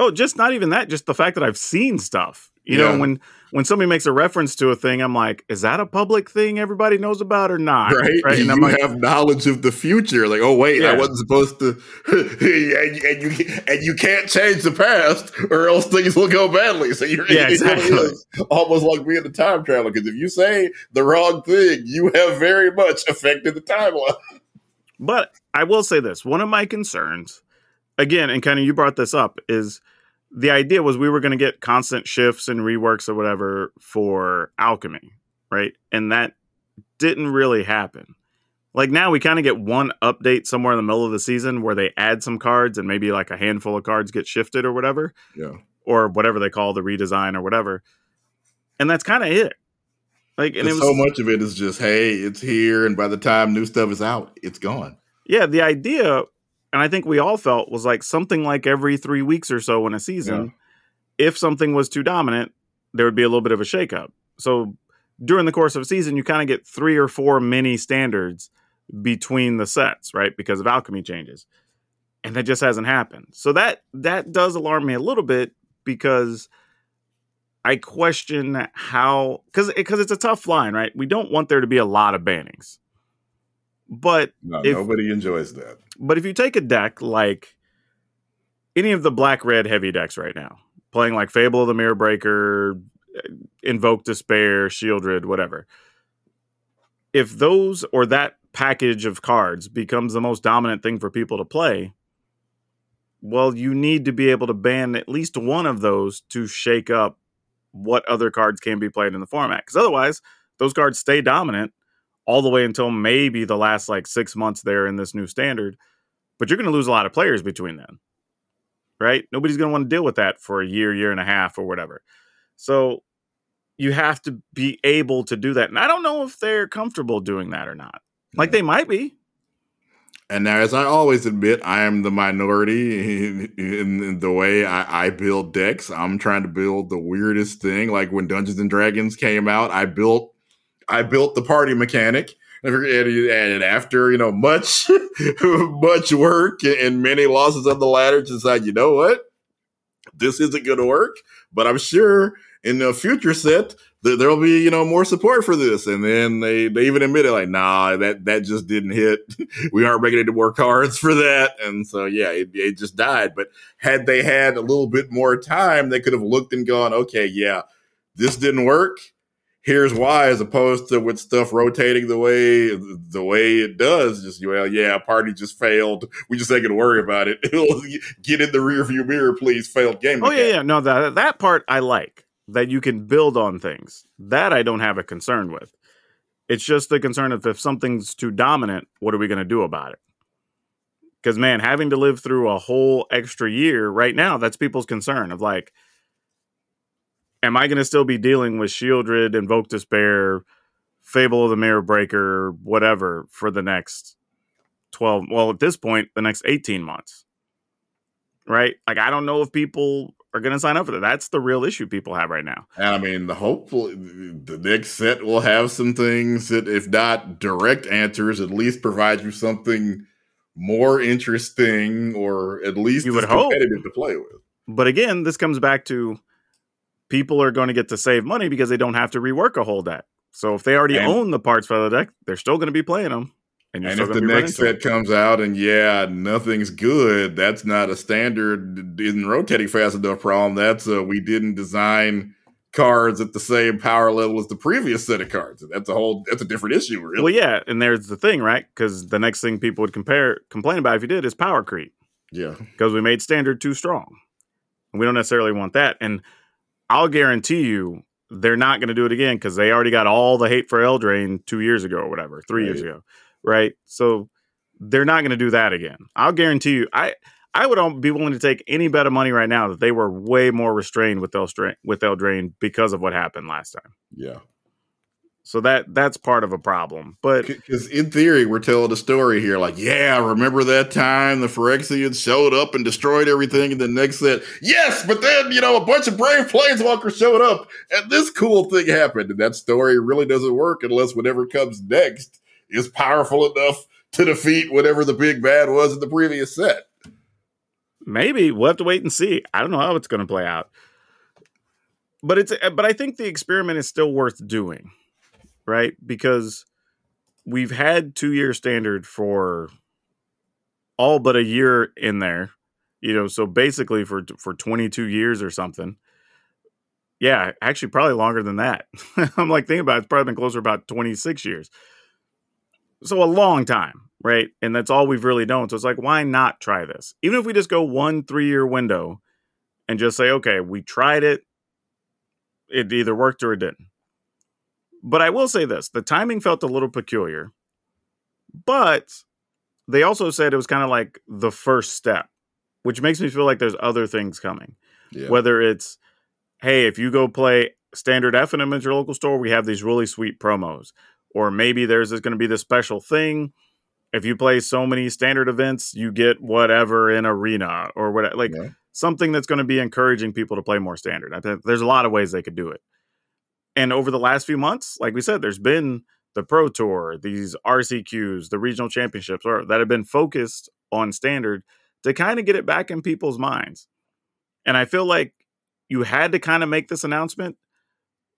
Oh, just not even that. Just the fact that I've seen stuff. You Yeah. know, when when somebody makes a reference to a thing, I'm like, "Is that a public thing everybody knows about or not?" right? Right. And you I'm like, have knowledge of the future. Like, oh wait, I wasn't supposed to, and, and you and you can't change the past, or else things will go badly. So you're Yeah, exactly. almost like being a time traveler. Because if you say the wrong thing, you have very much affected the timeline. But I will say this: one of my concerns, again, and kind of you brought this up, is the idea was we were going to get constant shifts and reworks or whatever for alchemy, right? And that didn't really happen. Like now, we kind of get one update somewhere in the middle of the season where they add some cards and maybe like a handful of cards get shifted or whatever, Yeah, or whatever they call the redesign or whatever. And that's kind of it. Like, and was so much of it is just, hey, it's here, and by the time new stuff is out, it's gone. Yeah, the idea, and I think we all felt was like something like every three weeks or so in a season, if something was too dominant, there would be a little bit of a shakeup. So during the course of a season, you kind of get three or four mini standards between the sets, right? Because of alchemy changes. And that just hasn't happened. So that that does alarm me a little bit because I question how because because it's a tough line, right? We don't want there to be a lot of bannings. But No, If- nobody enjoys that. but if you take a deck like any of the black red heavy decks right now, playing like Fable of the Mirror Breaker, uh, Invoke Despair, Sheoldred, whatever, if those or that package of cards becomes the most dominant thing for people to play, well, you need to be able to ban at least one of those to shake up what other cards can be played in the format. Because otherwise, those cards stay dominant all the way until maybe the last like six months there in this new standard. But you're going to lose a lot of players between then, right? Nobody's going to want to deal with that for a year, year and a half, or whatever. So you have to be able to do that. And I don't know if they're comfortable doing that or not. Like they might be. And now, as I always admit, I am the minority in, in, in the way I, I build decks. I'm trying to build the weirdest thing. Like when Dungeons and Dragons came out, I built I built the party mechanic. And, after you know much much work and many losses on the ladder, to decide you know what this isn't going to work. But I'm sure in the future set that there'll be you know more support for this. And then they they even admitted like, nah, that that just didn't hit. we aren't making any more cards for that. And so yeah, it, it just died. But had they had a little bit more time, they could have looked and gone, okay, yeah, this didn't work. Here's why, as opposed to with stuff rotating the way the way it does. Just well, yeah, party just failed. We just ain't gonna worry about it. Get in the rearview mirror, please. Failed game. Oh yeah, yeah. No, that that part I like that you can build on things. That I don't have a concern with. It's just the concern of if something's too dominant, what are we going to do about it? Because man, having to live through a whole extra year right now, that's people's concern of like, am I going to still be dealing with Sheoldred, Invoke Despair, Fable of the Mirror Breaker, whatever for the next twelve? Well, at this point, the next eighteen months, right? Like, I don't know if people are going to sign up for that. That's the real issue people have right now. And I mean, the hopefully the next set will have some things that, if not direct answers, at least provide you something more interesting, or at least You would hope. to play with. But again, this comes back to people are going to get to save money because they don't have to rework a whole deck. So if they already And- own the parts for the deck, they're still going to be playing them. And And if the going to be next set comes out and yeah, nothing's good, that's not a standard isn't rotating fast enough problem. That's a we didn't design cards at the same power level as the previous set of cards. That's a whole that's a different issue, really. Well, yeah, and there's the thing, right? Because the next thing people would compare complain about if you did is power creep yeah. because we made standard too strong. And we don't necessarily want that. And I'll guarantee you, they're not going to do it again because they already got all the hate for Eldraine two years ago or whatever, three years ago, right? So they're not going to do that again. I'll guarantee you. I I would be willing to take any bet of money right now that they were way more restrained with Eldraine with Eldraine because of what happened last time. Yeah. So that that's part of a problem. But Because in theory, we're telling a story here, like, yeah, remember that time the Phyrexians showed up and destroyed everything, and the next said, yes, but then you know a bunch of brave planeswalkers showed up, and this cool thing happened. And that story really doesn't work unless whatever comes next is powerful enough to defeat whatever the big bad was in the previous set. maybe we'll have to wait and see. I don't know how it's going to play out. But it's but I think the experiment is still worth doing, right? Because we've had two year standard for all but a year in there, you know. So basically, for for twenty two years or something. Yeah, actually, probably longer than that. I'm like thinking about it, it's probably been closer about 26 years. So a long time, right? And that's all we've really known. So it's like, why not try this? Even if we just go one three year window and just say, okay, we tried it, it either worked or it didn't. But I will say this the timing felt a little peculiar, but they also said it was kind of like the first step, which makes me feel like there's other things coming. Yeah. whether it's hey if you go play standard FNM at your local store we have these really sweet promos. Or maybe there's going to be this special thing. If you play so many standard events you get whatever in arena or what like Yeah. something that's going to be encouraging people to play more standard. I think there's a lot of ways they could do it and over the last few months like we said there's been the pro tour these rcqs the regional championships or that have been focused on standard to kind of get it back in people's minds and I feel like you had to kind of make this announcement.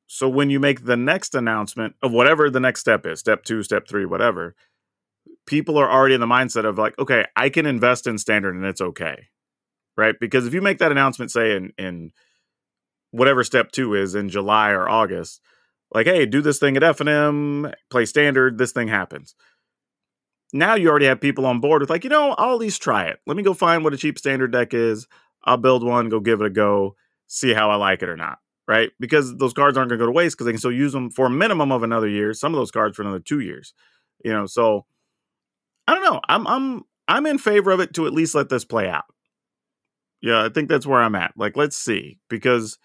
So when you make the next announcement of whatever the next step is, step two, step three, whatever, people are already in the mindset of like, okay, I can invest in standard and it's okay. Right. Because if you make that announcement, say in in whatever step two is in July or August, like, hey, do this thing at FNM, play standard, this thing happens. Now you already have people on board with like, you know, I'll at least try it. Let me go find what a cheap standard deck is. I'll build one, go give it a go, see how I like it or not. Right? Because those cards aren't going to go to waste because they can still use them for a minimum of another year. Some of those cards for another two years. You know, so I don't know. I'm I'm I'm in favor of it to at least let this play out. Yeah, I think that's where I'm at. Like, let's see, because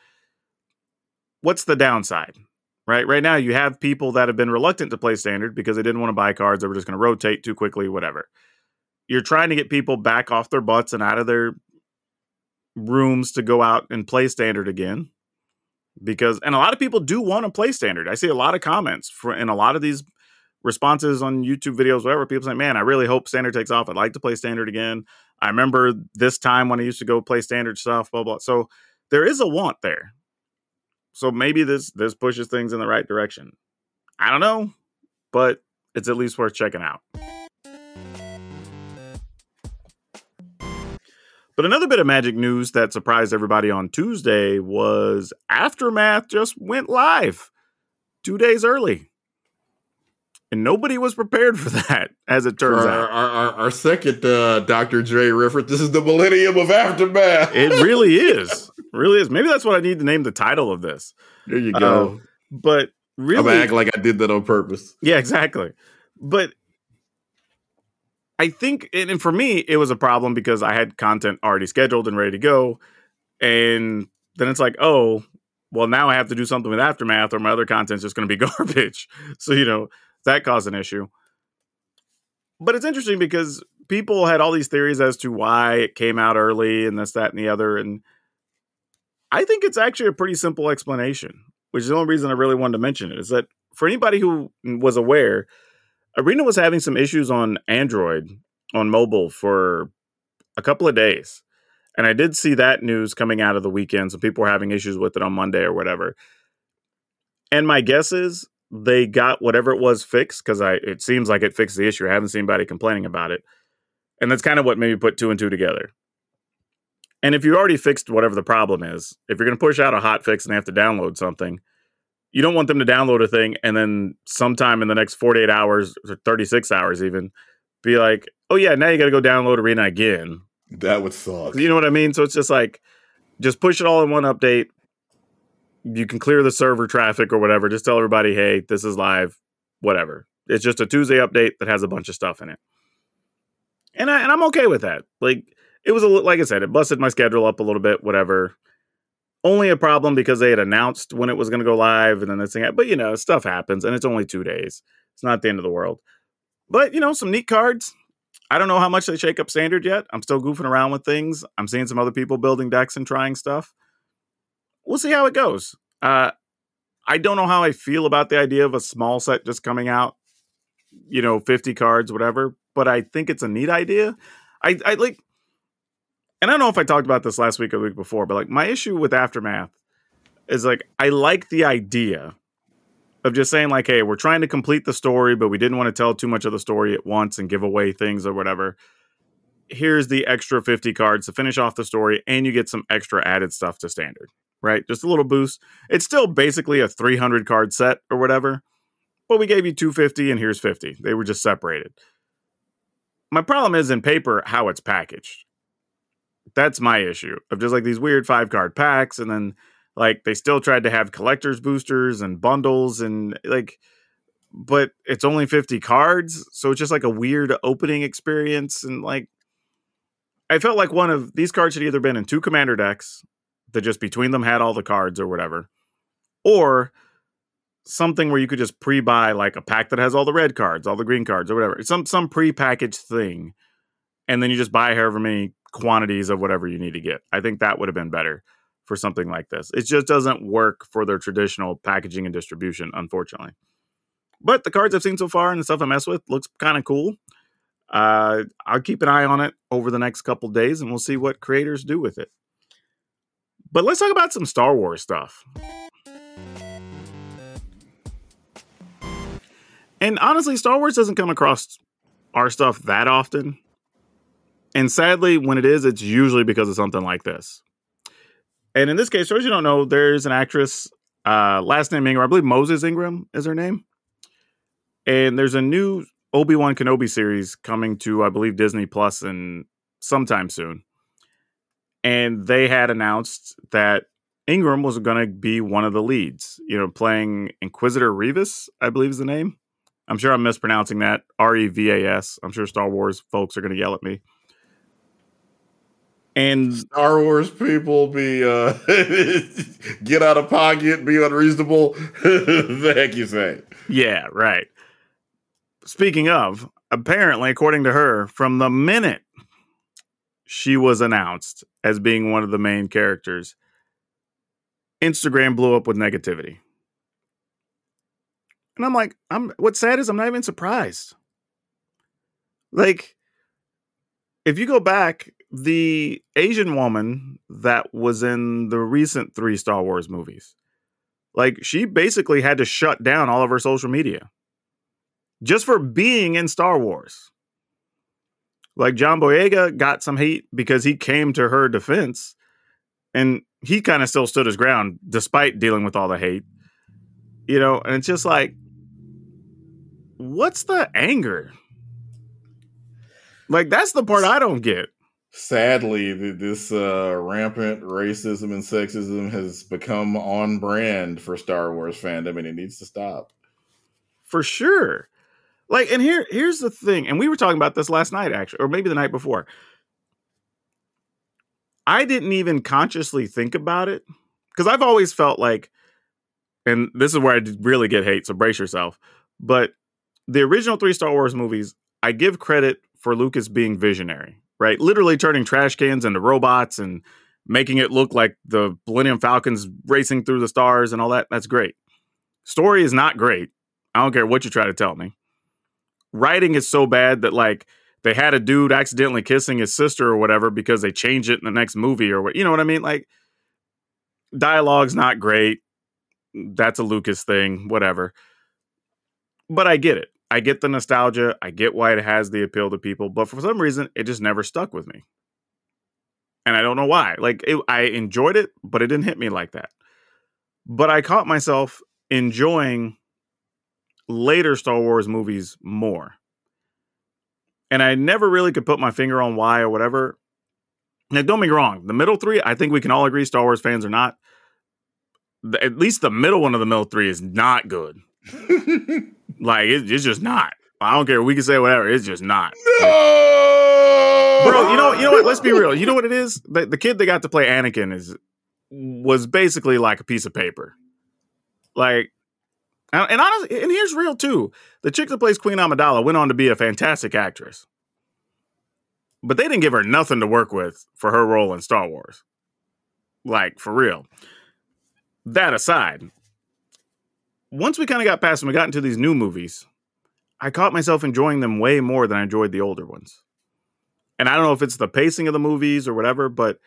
what's the downside? Right? Right now, you have people that have been reluctant to play standard because they didn't want to buy cards. They were just going to rotate too quickly, whatever. You're trying to get people back off their butts and out of their rooms to go out and play standard again because and a lot of people do want to play standard i see a lot of comments for in a lot of these responses on youtube videos whatever people say man i really hope standard takes off i'd like to play standard again i remember this time when i used to go play standard stuff blah blah so there is a want there so maybe this this pushes things in the right direction i don't know but it's at least worth checking out But another bit of magic news that surprised everybody on Tuesday was Aftermath just went live two days early. And nobody was prepared for that, as it turns our, out. our, our, our second uh, Dr. Dre reference. This is the millennium of aftermath. It really is. really is. Maybe that's what I need to name the title of this. there you go. But really, I'm acting like I did that on purpose. Yeah, exactly. But I think, and and for me, it was a problem because I had content already scheduled and ready to go. And then it's like, oh, well, now I have to do something with Aftermath or my other content's just going to be garbage. So, you know, that caused an issue. But it's interesting because people had all these theories as to why it came out early and this, that, and the other. And I think it's actually a pretty simple explanation, which is the only reason I really wanted to mention it is that for anybody who was aware, Arena was having some issues on Android on mobile for a couple of days. And I did see that news coming out of the weekend. Some people were having issues with it on Monday or whatever. And my guess is they got whatever it was fixed because I it seems like it fixed the issue. I haven't seen anybody complaining about it. And that's kind of what made me put two and two together. And if you already fixed whatever the problem is, if you're going to push out a hot fix and they have to download something, you don't want them to download a thing and then sometime in the next 48 hours or 36 hours even be like, oh yeah, now you got to go download Arena again. That would suck. You know what I mean? So it's just like, just push it all in one update. You can clear the server traffic or whatever. Just tell everybody, hey, this is live, whatever. It's just a Tuesday update that has a bunch of stuff in it. And, I, and I'm okay with that. Like, it was a li- like I said, it busted my schedule up a little bit, whatever. Only a problem because they had announced when it was going to go live, and then this thing. But you know, stuff happens, and it's only two days. It's not the end of the world. But you know, some neat cards. I don't know how much they shake up standard yet. I'm still goofing around with things. I'm seeing some other people building decks and trying stuff. We'll see how it goes. Uh, I don't know how I feel about the idea of a small set just coming out. You know, 50 cards, whatever. But I think it's a neat idea. I, I like and I don't know if I talked about this last week or the week before, but like my issue with Aftermath is like I like the idea of just saying like, hey, we're trying to complete the story, but we didn't want to tell too much of the story at once and give away things or whatever. Here's the extra 50 cards to finish off the story, and you get some extra added stuff to standard, right? Just a little boost. It's still basically a 300 card set or whatever, but we gave you 250 and here's 50. They were just separated. My problem is in paper how it's packaged that's my issue of just like these weird five card packs and then like they still tried to have collectors boosters and bundles and like but it's only 50 cards so it's just like a weird opening experience and like i felt like one of these cards should either been in two commander decks that just between them had all the cards or whatever or something where you could just pre-buy like a pack that has all the red cards all the green cards or whatever some some pre-packaged thing and then you just buy however many quantities of whatever you need to get. I think that would have been better for something like this. It just doesn't work for their traditional packaging and distribution, unfortunately. But the cards I've seen so far and the stuff I mess with looks kind of cool. Uh, I'll keep an eye on it over the next couple days and we'll see what creators do with it. But let's talk about some Star Wars stuff. And honestly, Star Wars doesn't come across our stuff that often. And sadly, when it is, it's usually because of something like this. And in this case, for those you don't know, there's an actress, uh, last name Ingram, I believe Moses Ingram is her name. And there's a new Obi Wan Kenobi series coming to, I believe, Disney Plus in sometime soon. And they had announced that Ingram was going to be one of the leads, you know, playing Inquisitor Revis, I believe is the name. I'm sure I'm mispronouncing that. R E V A S. I'm sure Star Wars folks are going to yell at me. And Star Wars people be uh get out of pocket, be unreasonable. the heck you say? Yeah, right. Speaking of, apparently, according to her, from the minute she was announced as being one of the main characters, Instagram blew up with negativity. And I'm like, I'm what's sad is I'm not even surprised. Like, if you go back the Asian woman that was in the recent three Star Wars movies. Like she basically had to shut down all of her social media just for being in Star Wars. Like John Boyega got some hate because he came to her defense and he kind of still stood his ground despite dealing with all the hate. You know, and it's just like what's the anger? Like that's the part I don't get sadly this uh, rampant racism and sexism has become on brand for star wars fandom and it needs to stop for sure like and here here's the thing and we were talking about this last night actually or maybe the night before i didn't even consciously think about it because i've always felt like and this is where i really get hate so brace yourself but the original three star wars movies i give credit for lucas being visionary right? Literally turning trash cans into robots and making it look like the Millennium Falcons racing through the stars and all that. That's great. Story is not great. I don't care what you try to tell me. Writing is so bad that like they had a dude accidentally kissing his sister or whatever because they changed it in the next movie or what you know what I mean? Like dialogue's not great. That's a Lucas thing, whatever. But I get it. I get the nostalgia. I get why it has the appeal to people, but for some reason, it just never stuck with me. And I don't know why. Like, it, I enjoyed it, but it didn't hit me like that. But I caught myself enjoying later Star Wars movies more. And I never really could put my finger on why or whatever. Now, don't be wrong. The middle three, I think we can all agree Star Wars fans are not the, at least the middle one of the middle three is not good. like it, it's just not. I don't care. We can say whatever. It's just not. no! Bro, you know, you know what? Let's be real. You know what it is? The, the kid that got to play Anakin is was basically like a piece of paper. Like, and and honestly, and here's real too. The chick that plays Queen Amidala went on to be a fantastic actress, but they didn't give her nothing to work with for her role in Star Wars. Like for real. That aside, once we kind of got past and we got into these new movies, I caught myself enjoying them way more than I enjoyed the older ones. And I don't know if it's the pacing of the movies or whatever, but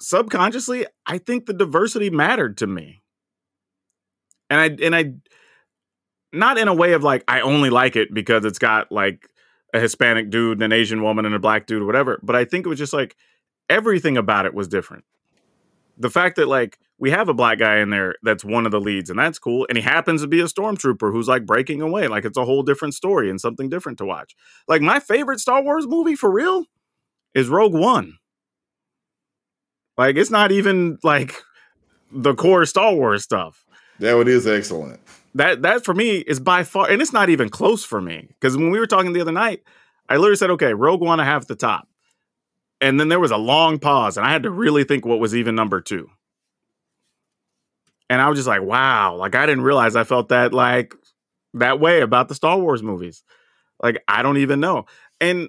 subconsciously, I think the diversity mattered to me. And I and I not in a way of like I only like it because it's got like a Hispanic dude and an Asian woman and a black dude whatever, but I think it was just like everything about it was different. The fact that like we have a black guy in there that's one of the leads and that's cool and he happens to be a stormtrooper who's like breaking away like it's a whole different story and something different to watch. Like my favorite Star Wars movie for real is Rogue One. Like it's not even like the core Star Wars stuff. That one is excellent. That that for me is by far, and it's not even close for me. Because when we were talking the other night, I literally said, "Okay, Rogue One, I have the top," and then there was a long pause, and I had to really think what was even number two. And I was just like, "Wow!" Like I didn't realize I felt that like that way about the Star Wars movies. Like I don't even know. And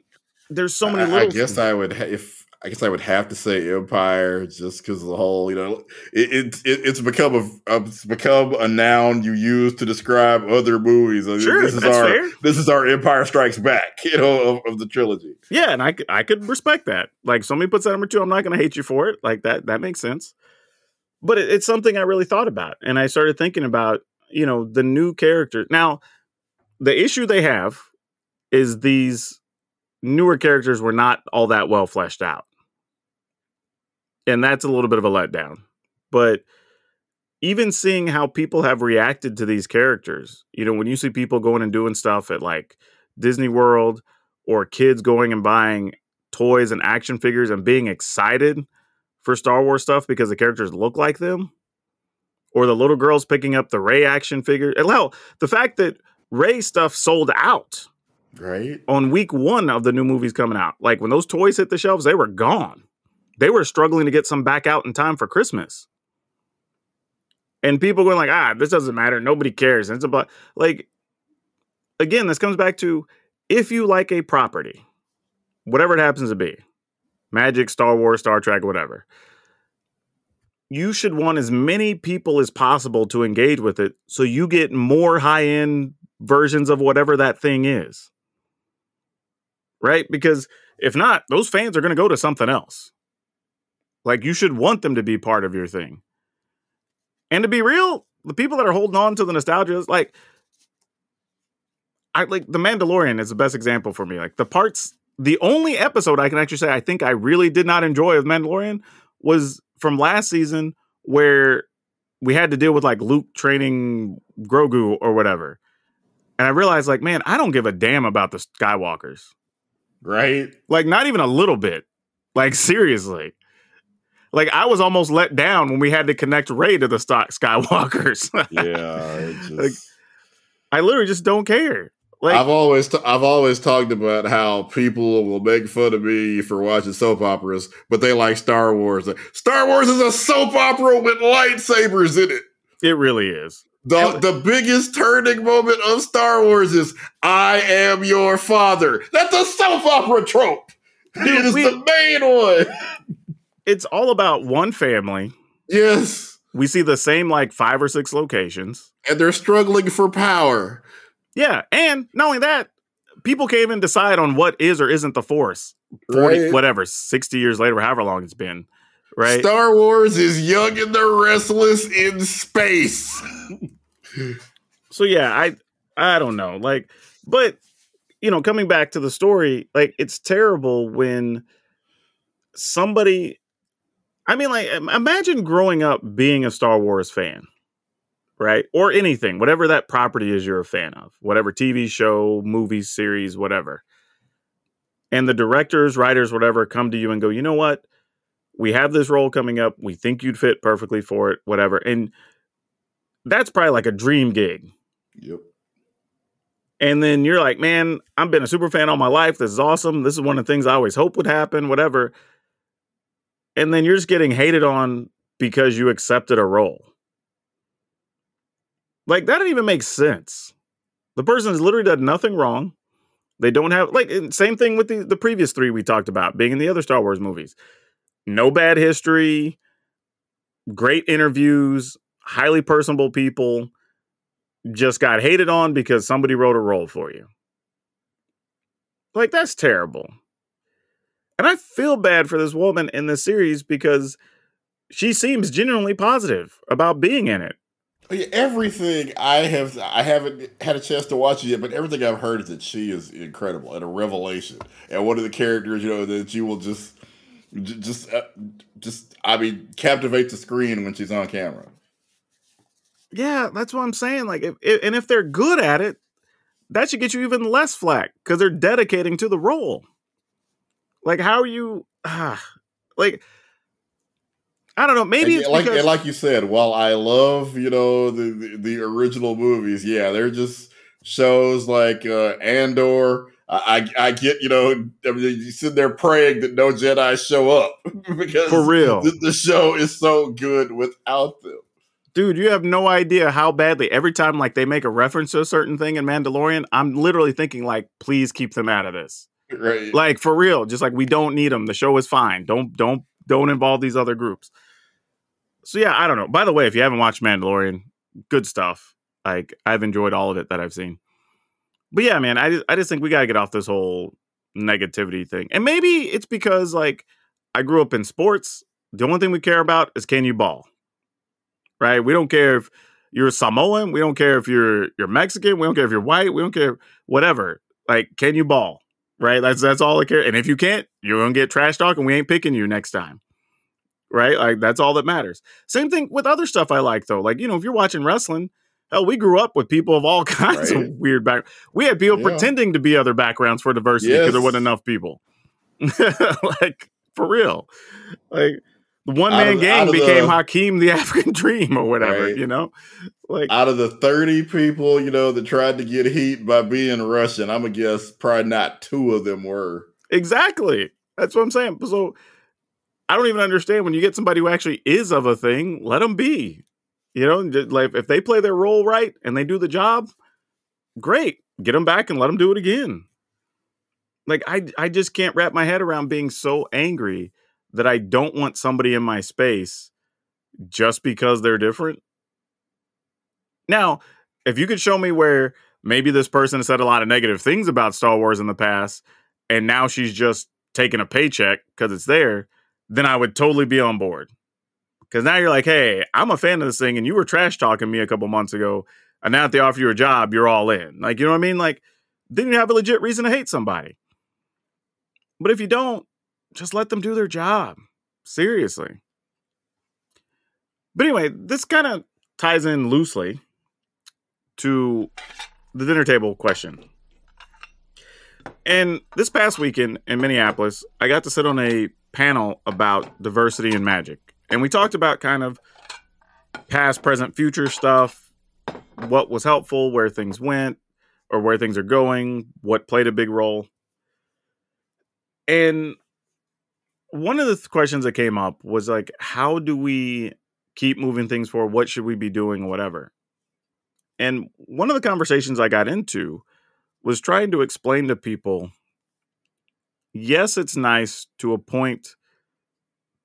there's so many. I, I guess I would if I guess I would have to say Empire just because the whole you know it, it, it it's become a, it's become a noun you use to describe other movies. Uh, sure, this is that's our fair. this is our Empire Strikes Back, you know, of, of the trilogy. Yeah, and I could respect that. Like somebody puts that number two, I'm not going to hate you for it. Like that that makes sense. But it, it's something I really thought about, and I started thinking about you know the new character. Now, the issue they have is these newer characters were not all that well fleshed out, and that's a little bit of a letdown. But even seeing how people have reacted to these characters, you know, when you see people going and doing stuff at like Disney World or kids going and buying toys and action figures and being excited for Star Wars stuff because the characters look like them, or the little girls picking up the Rey action figure. Hell, the fact that Rey stuff sold out Right? on week one of the new movies coming out. Like when those toys hit the shelves, they were gone. They were struggling to get some back out in time for Christmas. And people going like, ah, this doesn't matter. Nobody cares. And it's about like, again, this comes back to if you like a property, whatever it happens to be, Magic, Star Wars, Star Trek, whatever, you should want as many people as possible to engage with it so you get more high end versions of whatever that thing is right? Because if not, those fans are going to go to something else. Like you should want them to be part of your thing. And to be real, the people that are holding on to the nostalgia is like I like The Mandalorian is the best example for me. Like the parts the only episode I can actually say I think I really did not enjoy of Mandalorian was from last season where we had to deal with like Luke training Grogu or whatever. And I realized like, man, I don't give a damn about the Skywalkers. Right? Like not even a little bit. Like seriously. Like I was almost let down when we had to connect Rey to the stock Skywalkers. Yeah. just- Like, I literally just don't care. Like I've always t- I've always talked about how people will make fun of me for watching soap operas, but they like Star Wars. Star Wars is a soap opera with lightsabers in it. it really is. The the biggest turning moment of Star Wars is I am your father. That's a soap opera trope. It is We- the main one. It's all about one family. Yes. We see the same like five or six locations. And they're struggling for power. Yeah, and not only that, people can't even decide on what is or isn't the Force. 40, Right? whatever, 60 years later, however long it's been. Right? Star Wars is young and the restless in space. so yeah, I I don't know. Like, but you know, coming back to the story, like it's terrible when somebody I mean, like imagine growing up being a Star Wars fan, right? Or anything, whatever that property is you're a fan of, whatever TV show, movie series, whatever. And the directors, writers, whatever come to you and go, you know what? we have this role coming up. We think you'd fit perfectly for it, whatever. And that's probably like a dream gig. Yep. And then you're like, man, I've been a super fan all my life. This is awesome. This is one of the things I always hope would happen, whatever. And then you're just getting hated on because you accepted a role. Like, that didn't even make sense. The person has literally done nothing wrong. They don't have, like, same thing with the, the previous three we talked about being in the other Star Wars movies. No bad history, great interviews, highly personable people just got hated on because somebody wrote a role for you. Like, that's terrible. And I feel bad for this woman in this series because she seems genuinely positive about being in it. Everything I have, I haven't had a chance to watch it yet, but everything I've heard is that she is incredible and a revelation. And one of the characters, you know, that you will just, just, uh, just, I mean, captivate the screen when she's on camera. Yeah, that's what I'm saying. Like, if, if and if they're good at it, that should get you even less flack because they're dedicating to the role. Like, how are you? Ah, like, I don't know. Maybe and, like because- like you said. While I love you know the, the, the original movies, yeah, they're just shows like uh, Andor. I, I get you know I mean, you sit there praying that no Jedi show up because for real the, the show is so good without them dude, you have no idea how badly every time like they make a reference to a certain thing in Mandalorian, I'm literally thinking like, please keep them out of this. Right. Like for real, just like we don't need them. The show is fine. Don't don't don't involve these other groups. So yeah, I don't know. By the way, if you haven't watched Mandalorian, good stuff. Like I've enjoyed all of it that I've seen. But yeah, man, I just I just think we got to get off this whole negativity thing. And maybe it's because like I grew up in sports. The only thing we care about is can you ball? Right? We don't care if you're Samoan. We don't care if you're you're Mexican. We don't care if you're white. We don't care whatever. Like, can you ball? Right? That's that's all I care. And if you can't, you're gonna get trash talk, and we ain't picking you next time. Right? Like that's all that matters. Same thing with other stuff I like though. Like you know, if you're watching wrestling, hell, we grew up with people of all kinds right. of weird back. We had people yeah. pretending to be other backgrounds for diversity because yes. there wasn't enough people. like for real, like the one man gang became the, Akeem the African Dream or whatever, right. you know? Like out of the 30 people, you know, that tried to get heat by being Russian, I'm gonna guess probably not two of them were. Exactly. That's what I'm saying. So I don't even understand when you get somebody who actually is of a thing, let them be. You know, like if they play their role right and they do the job, great. Get them back and let them do it again. Like I I just can't wrap my head around being so angry that I don't want somebody in my space just because they're different. Now, if you could show me where maybe this person said a lot of negative things about Star Wars in the past and now she's just taking a paycheck because it's there, then I would totally be on board. Because now you're like, hey, I'm a fan of this thing and you were trash talking me a couple months ago. And now that they offer you a job, you're all in. Like, you know what I mean? Like, then you have a legit reason to hate somebody. But if you don't, just let them do their job. Seriously. But anyway, this kind of ties in loosely to the dinner table question. And this past weekend in Minneapolis, I got to sit on a panel about diversity and magic. And we talked about kind of past, present, future stuff, what was helpful, where things went, or where things are going, what played a big role. And one of the th- questions that came up was like, how do we keep moving things forward? What should we be doing? Whatever. And one of the conversations I got into was trying to explain to people yes, it's nice to appoint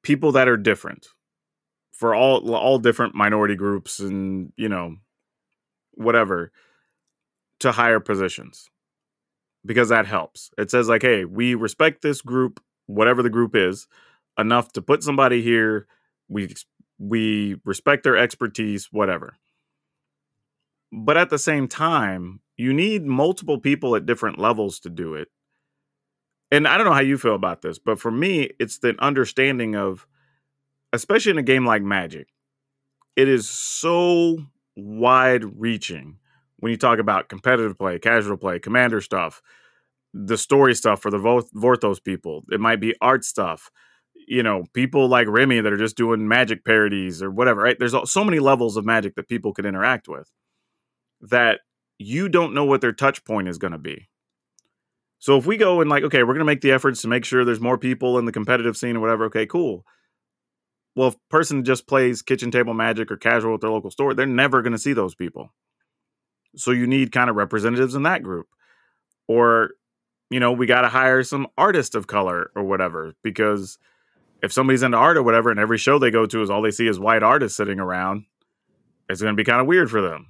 people that are different for all all different minority groups and, you know, whatever to higher positions because that helps. It says like, "Hey, we respect this group whatever the group is, enough to put somebody here. We we respect their expertise, whatever. But at the same time, you need multiple people at different levels to do it. And I don't know how you feel about this, but for me, it's the understanding of, especially in a game like Magic, it is so wide reaching when you talk about competitive play, casual play, commander stuff, the story stuff for the Vorthos people. It might be art stuff. you know, people like Remy that are just doing magic parodies or whatever, right? There's so many levels of magic that people could interact with that you don't know what their touch point is going to be. So if we go and like, okay, we're going to make the efforts to make sure there's more people in the competitive scene or whatever, okay, cool. Well, if person just plays kitchen table magic or casual at their local store, they're never going to see those people. So you need kind of representatives in that group. Or, you know, we got to hire some artist of color or whatever because if somebody's into art or whatever and every show they go to is all they see is white artists sitting around, it's going to be kind of weird for them.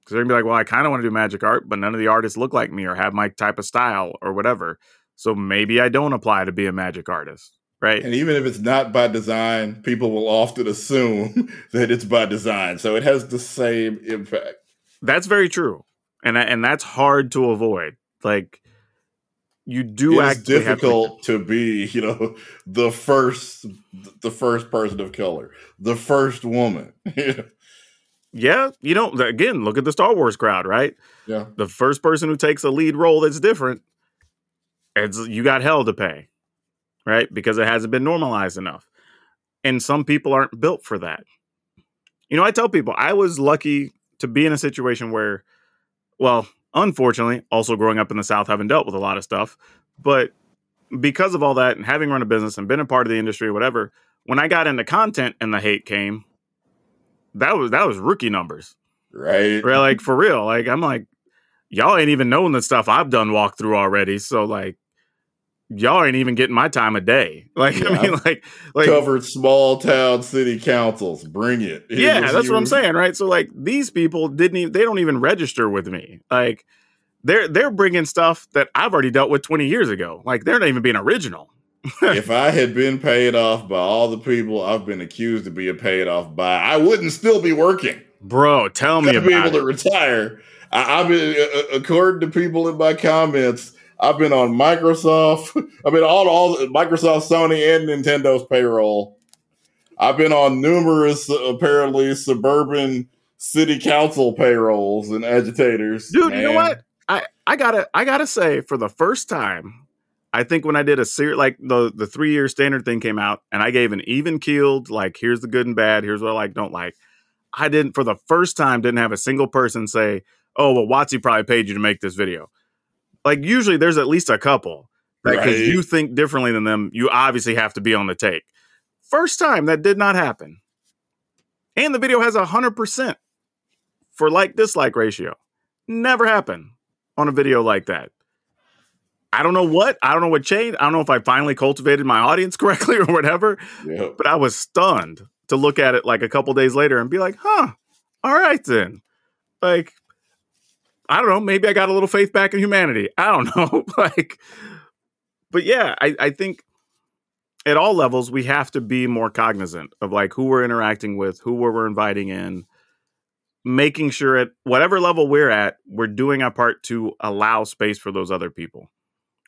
Because they're going to be like, well, I kind of want to do magic art, but none of the artists look like me or have my type of style or whatever. So maybe I don't apply to be a magic artist. Right. And even if it's not by design, people will often assume that it's by design. So it has the same impact. That's very true. And and that's hard to avoid. Like you do it's difficult to, to, be you know the first the first person of color the first woman. Yeah you know again look at the star wars crowd right? Yeah. The first person who takes a lead role that's different it's you got hell to pay right? Because it hasn't been normalized enough. And some people aren't built for that. You know i tell people i was lucky to be in a situation where well unfortunately, also growing up in the South, having dealt with a lot of stuff. But because of all that and having run a business and been a part of the industry or whatever, when I got into content and the hate came, that was that was rookie numbers. Right. Right. Like for real. Like I'm like, y'all ain't even knowing the stuff I've done walk through already. So like y'all ain't even getting my time of day. Like yeah, I mean, like like covered small town city councils. Bring it. it yeah, that's you. what I'm saying, right? So like these people didn't even they don't even register with me. Like they're they're bringing stuff that I've already dealt with 20 years ago. Like they're not even being original. if I had been paid off by all the people I've been accused of being paid off by, I wouldn't still be working. Bro, tell me I'd about be able it. to retire. I, have been, uh, according to people in my comments, I've been on Microsoft. I've been on all Microsoft, Sony, and Nintendo's payroll. I've been on numerous apparently suburban city council payrolls and agitators. Dude, you know what? I, I gotta I gotta say, for the first time, I think when I did a series like the the three year standard thing came out, and I gave an even keeled like here's the good and bad, here's what I like, don't like. I didn't for the first time didn't have a single person say, "Oh, well, WotC probably paid you to make this video." Like usually there's at least a couple because right? you think differently than them. You obviously have to be on the take. First time that did not happen, and the video has a hundred percent for like dislike ratio. Never happened on a video like that. I don't know what. I don't know what changed. I don't know if I finally cultivated my audience correctly or whatever. Yep. But I was stunned to look at it like a couple days later and be like, huh, all right then. Like I don't know, maybe I got a little faith back in humanity. I don't know. like, but yeah, I, I think at all levels we have to be more cognizant of like who we're interacting with, who we're inviting in, making sure at whatever level we're at, we're doing our part to allow space for those other people.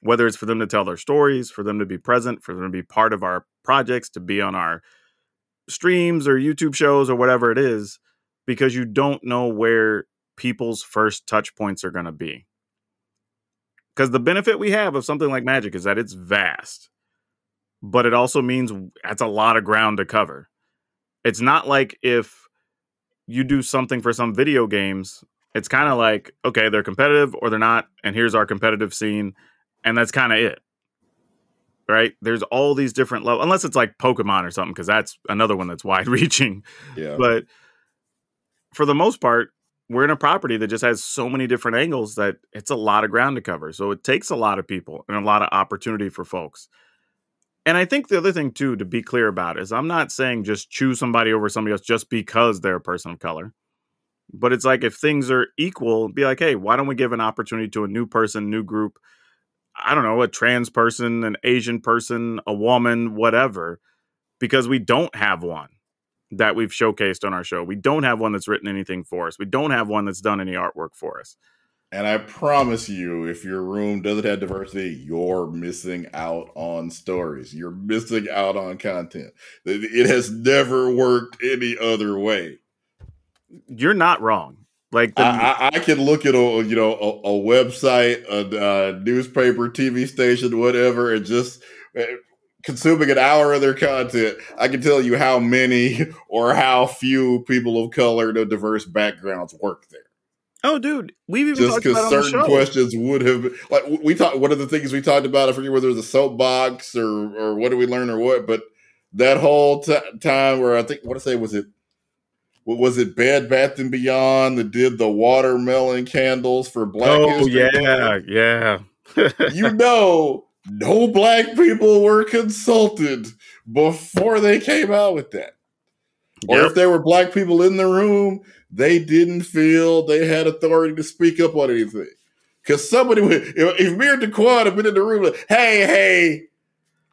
Whether it's for them to tell their stories, for them to be present, for them to be part of our projects, to be on our streams or YouTube shows or whatever it is, because you don't know where people's first touch points are going to be. Because the benefit we have of something like Magic is that it's vast, but it also means that's a lot of ground to cover. It's not like if you do something for some video games, it's kind of like, okay, they're competitive or they're not, and here's our competitive scene, and that's kind of it. Right? There's all these different levels, unless it's like Pokemon or something, because that's another one that's wide reaching. Yeah. But for the most part, we're in a property that just has so many different angles that it's a lot of ground to cover. So it takes a lot of people and a lot of opportunity for folks. And I think the other thing too to be clear about is I'm not saying just choose somebody over somebody else just because they're a person of color. But it's like if things are equal, be like, hey, why don't we give an opportunity to a new person, new group? I don't know, a trans person, an Asian person, a woman, whatever, because we don't have one that we've showcased on our show. We don't have one that's written anything for us. We don't have one that's done any artwork for us. And I promise you, if your room doesn't have diversity, you're missing out on stories. You're missing out on content. It has never worked any other way. You're not wrong. Like the, I, I, can look at a you know a, a website, a, a, newspaper, TV station, whatever, and just eh, consuming an hour of their content, I can tell you how many or how few people of color, no diverse backgrounds work there. Oh, dude, we've even Just because about on the certain questions would have, like we talked. One of the things we talked about, I forget whether it was a soapbox or or what did we learn or what, but that whole t- time where I think what I say was it. What was it? Bed Bath and Beyond that did the watermelon candles for Black Oh History yeah, yeah. you know, no black people were consulted before they came out with that. Or if there were black people in the room, they didn't feel they had authority to speak up on anything. Because somebody would, if, if me or DeQuan had been in the room, like, hey, hey,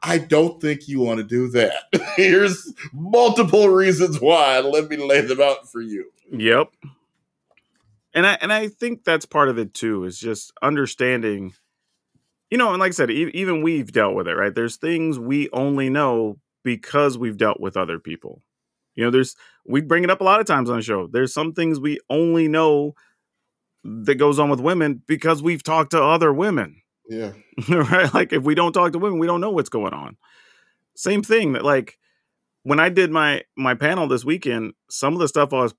I don't think you want to do that. Here's multiple reasons why. Let me lay them out for you. Yep. And I and I think that's part of it too is just understanding you know, and like I said, e- even we've dealt with it, right? There's things we only know because we've dealt with other people. You know, there's we bring it up a lot of times on the show. There's some things we only know that goes on with women because we've talked to other women. Yeah. right? Like if we don't talk to women, we don't know what's going on. Same thing that like when I did my my panel this weekend, some of the stuff I was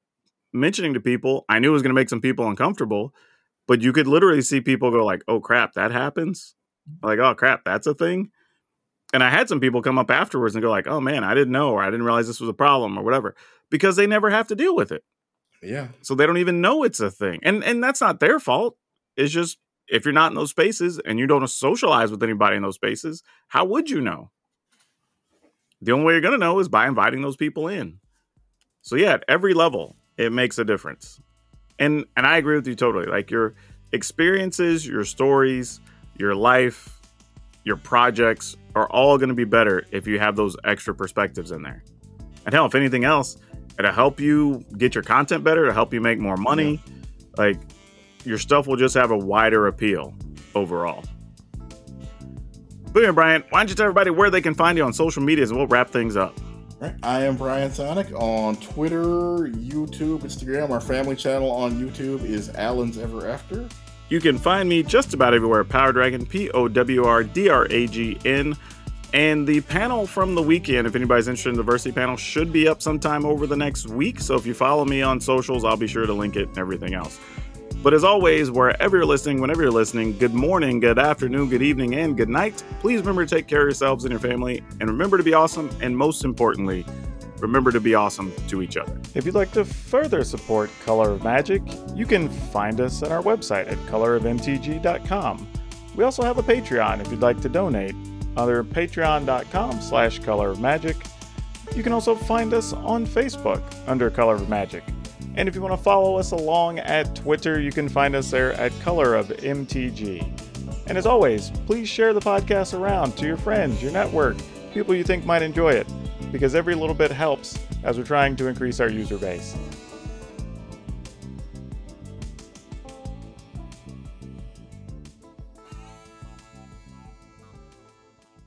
mentioning to people, I knew it was going to make some people uncomfortable, but you could literally see people go like, "Oh crap, that happens." Like, "Oh crap, that's a thing." And I had some people come up afterwards and go like, "Oh man, I didn't know or I didn't realize this was a problem or whatever." Because they never have to deal with it Yeah. so they don't even know it's a thing and and that's not their fault it's just if you're not in those spaces and you don't socialize with anybody in those spaces how would you know the only way you're going to know is by inviting those people in so yeah at every level it makes a difference and and i agree with you totally like your experiences your stories your life your projects are all going to be better if you have those extra perspectives in there and hell if anything else it'll help you get your content better it'll help you make more money like your stuff will just have a wider appeal overall but anyway, Brian, why don't you tell everybody where they can find you on social medias and we'll wrap things up. Right. I am Brian Psionic on Twitter, YouTube, Instagram. Our family channel on YouTube is Allen's Ever After. You can find me just about everywhere. Power Dragon, P O W R D R A G N. And the panel from the weekend, if anybody's interested in the diversity panel, should be up sometime over the next week. So if you follow me on socials, I'll be sure to link it and everything else. But as always, wherever you're listening, whenever you're listening, good morning, good afternoon, good evening, and good night. Please remember to take care of yourselves and your family, and remember to be awesome. And most importantly, remember to be awesome to each other. If you'd like to further support Color of Magic, you can find us at our website at colorofmtg.com. We also have a Patreon if you'd like to donate, either patreon.com slash color of magic. You can also find us on Facebook under Color of Magic. And if you want to follow us along at Twitter, you can find us there at Color of MTG. And as always, please share the podcast around to your friends, your network, people you think might enjoy it, because every little bit helps as we're trying to increase our user base.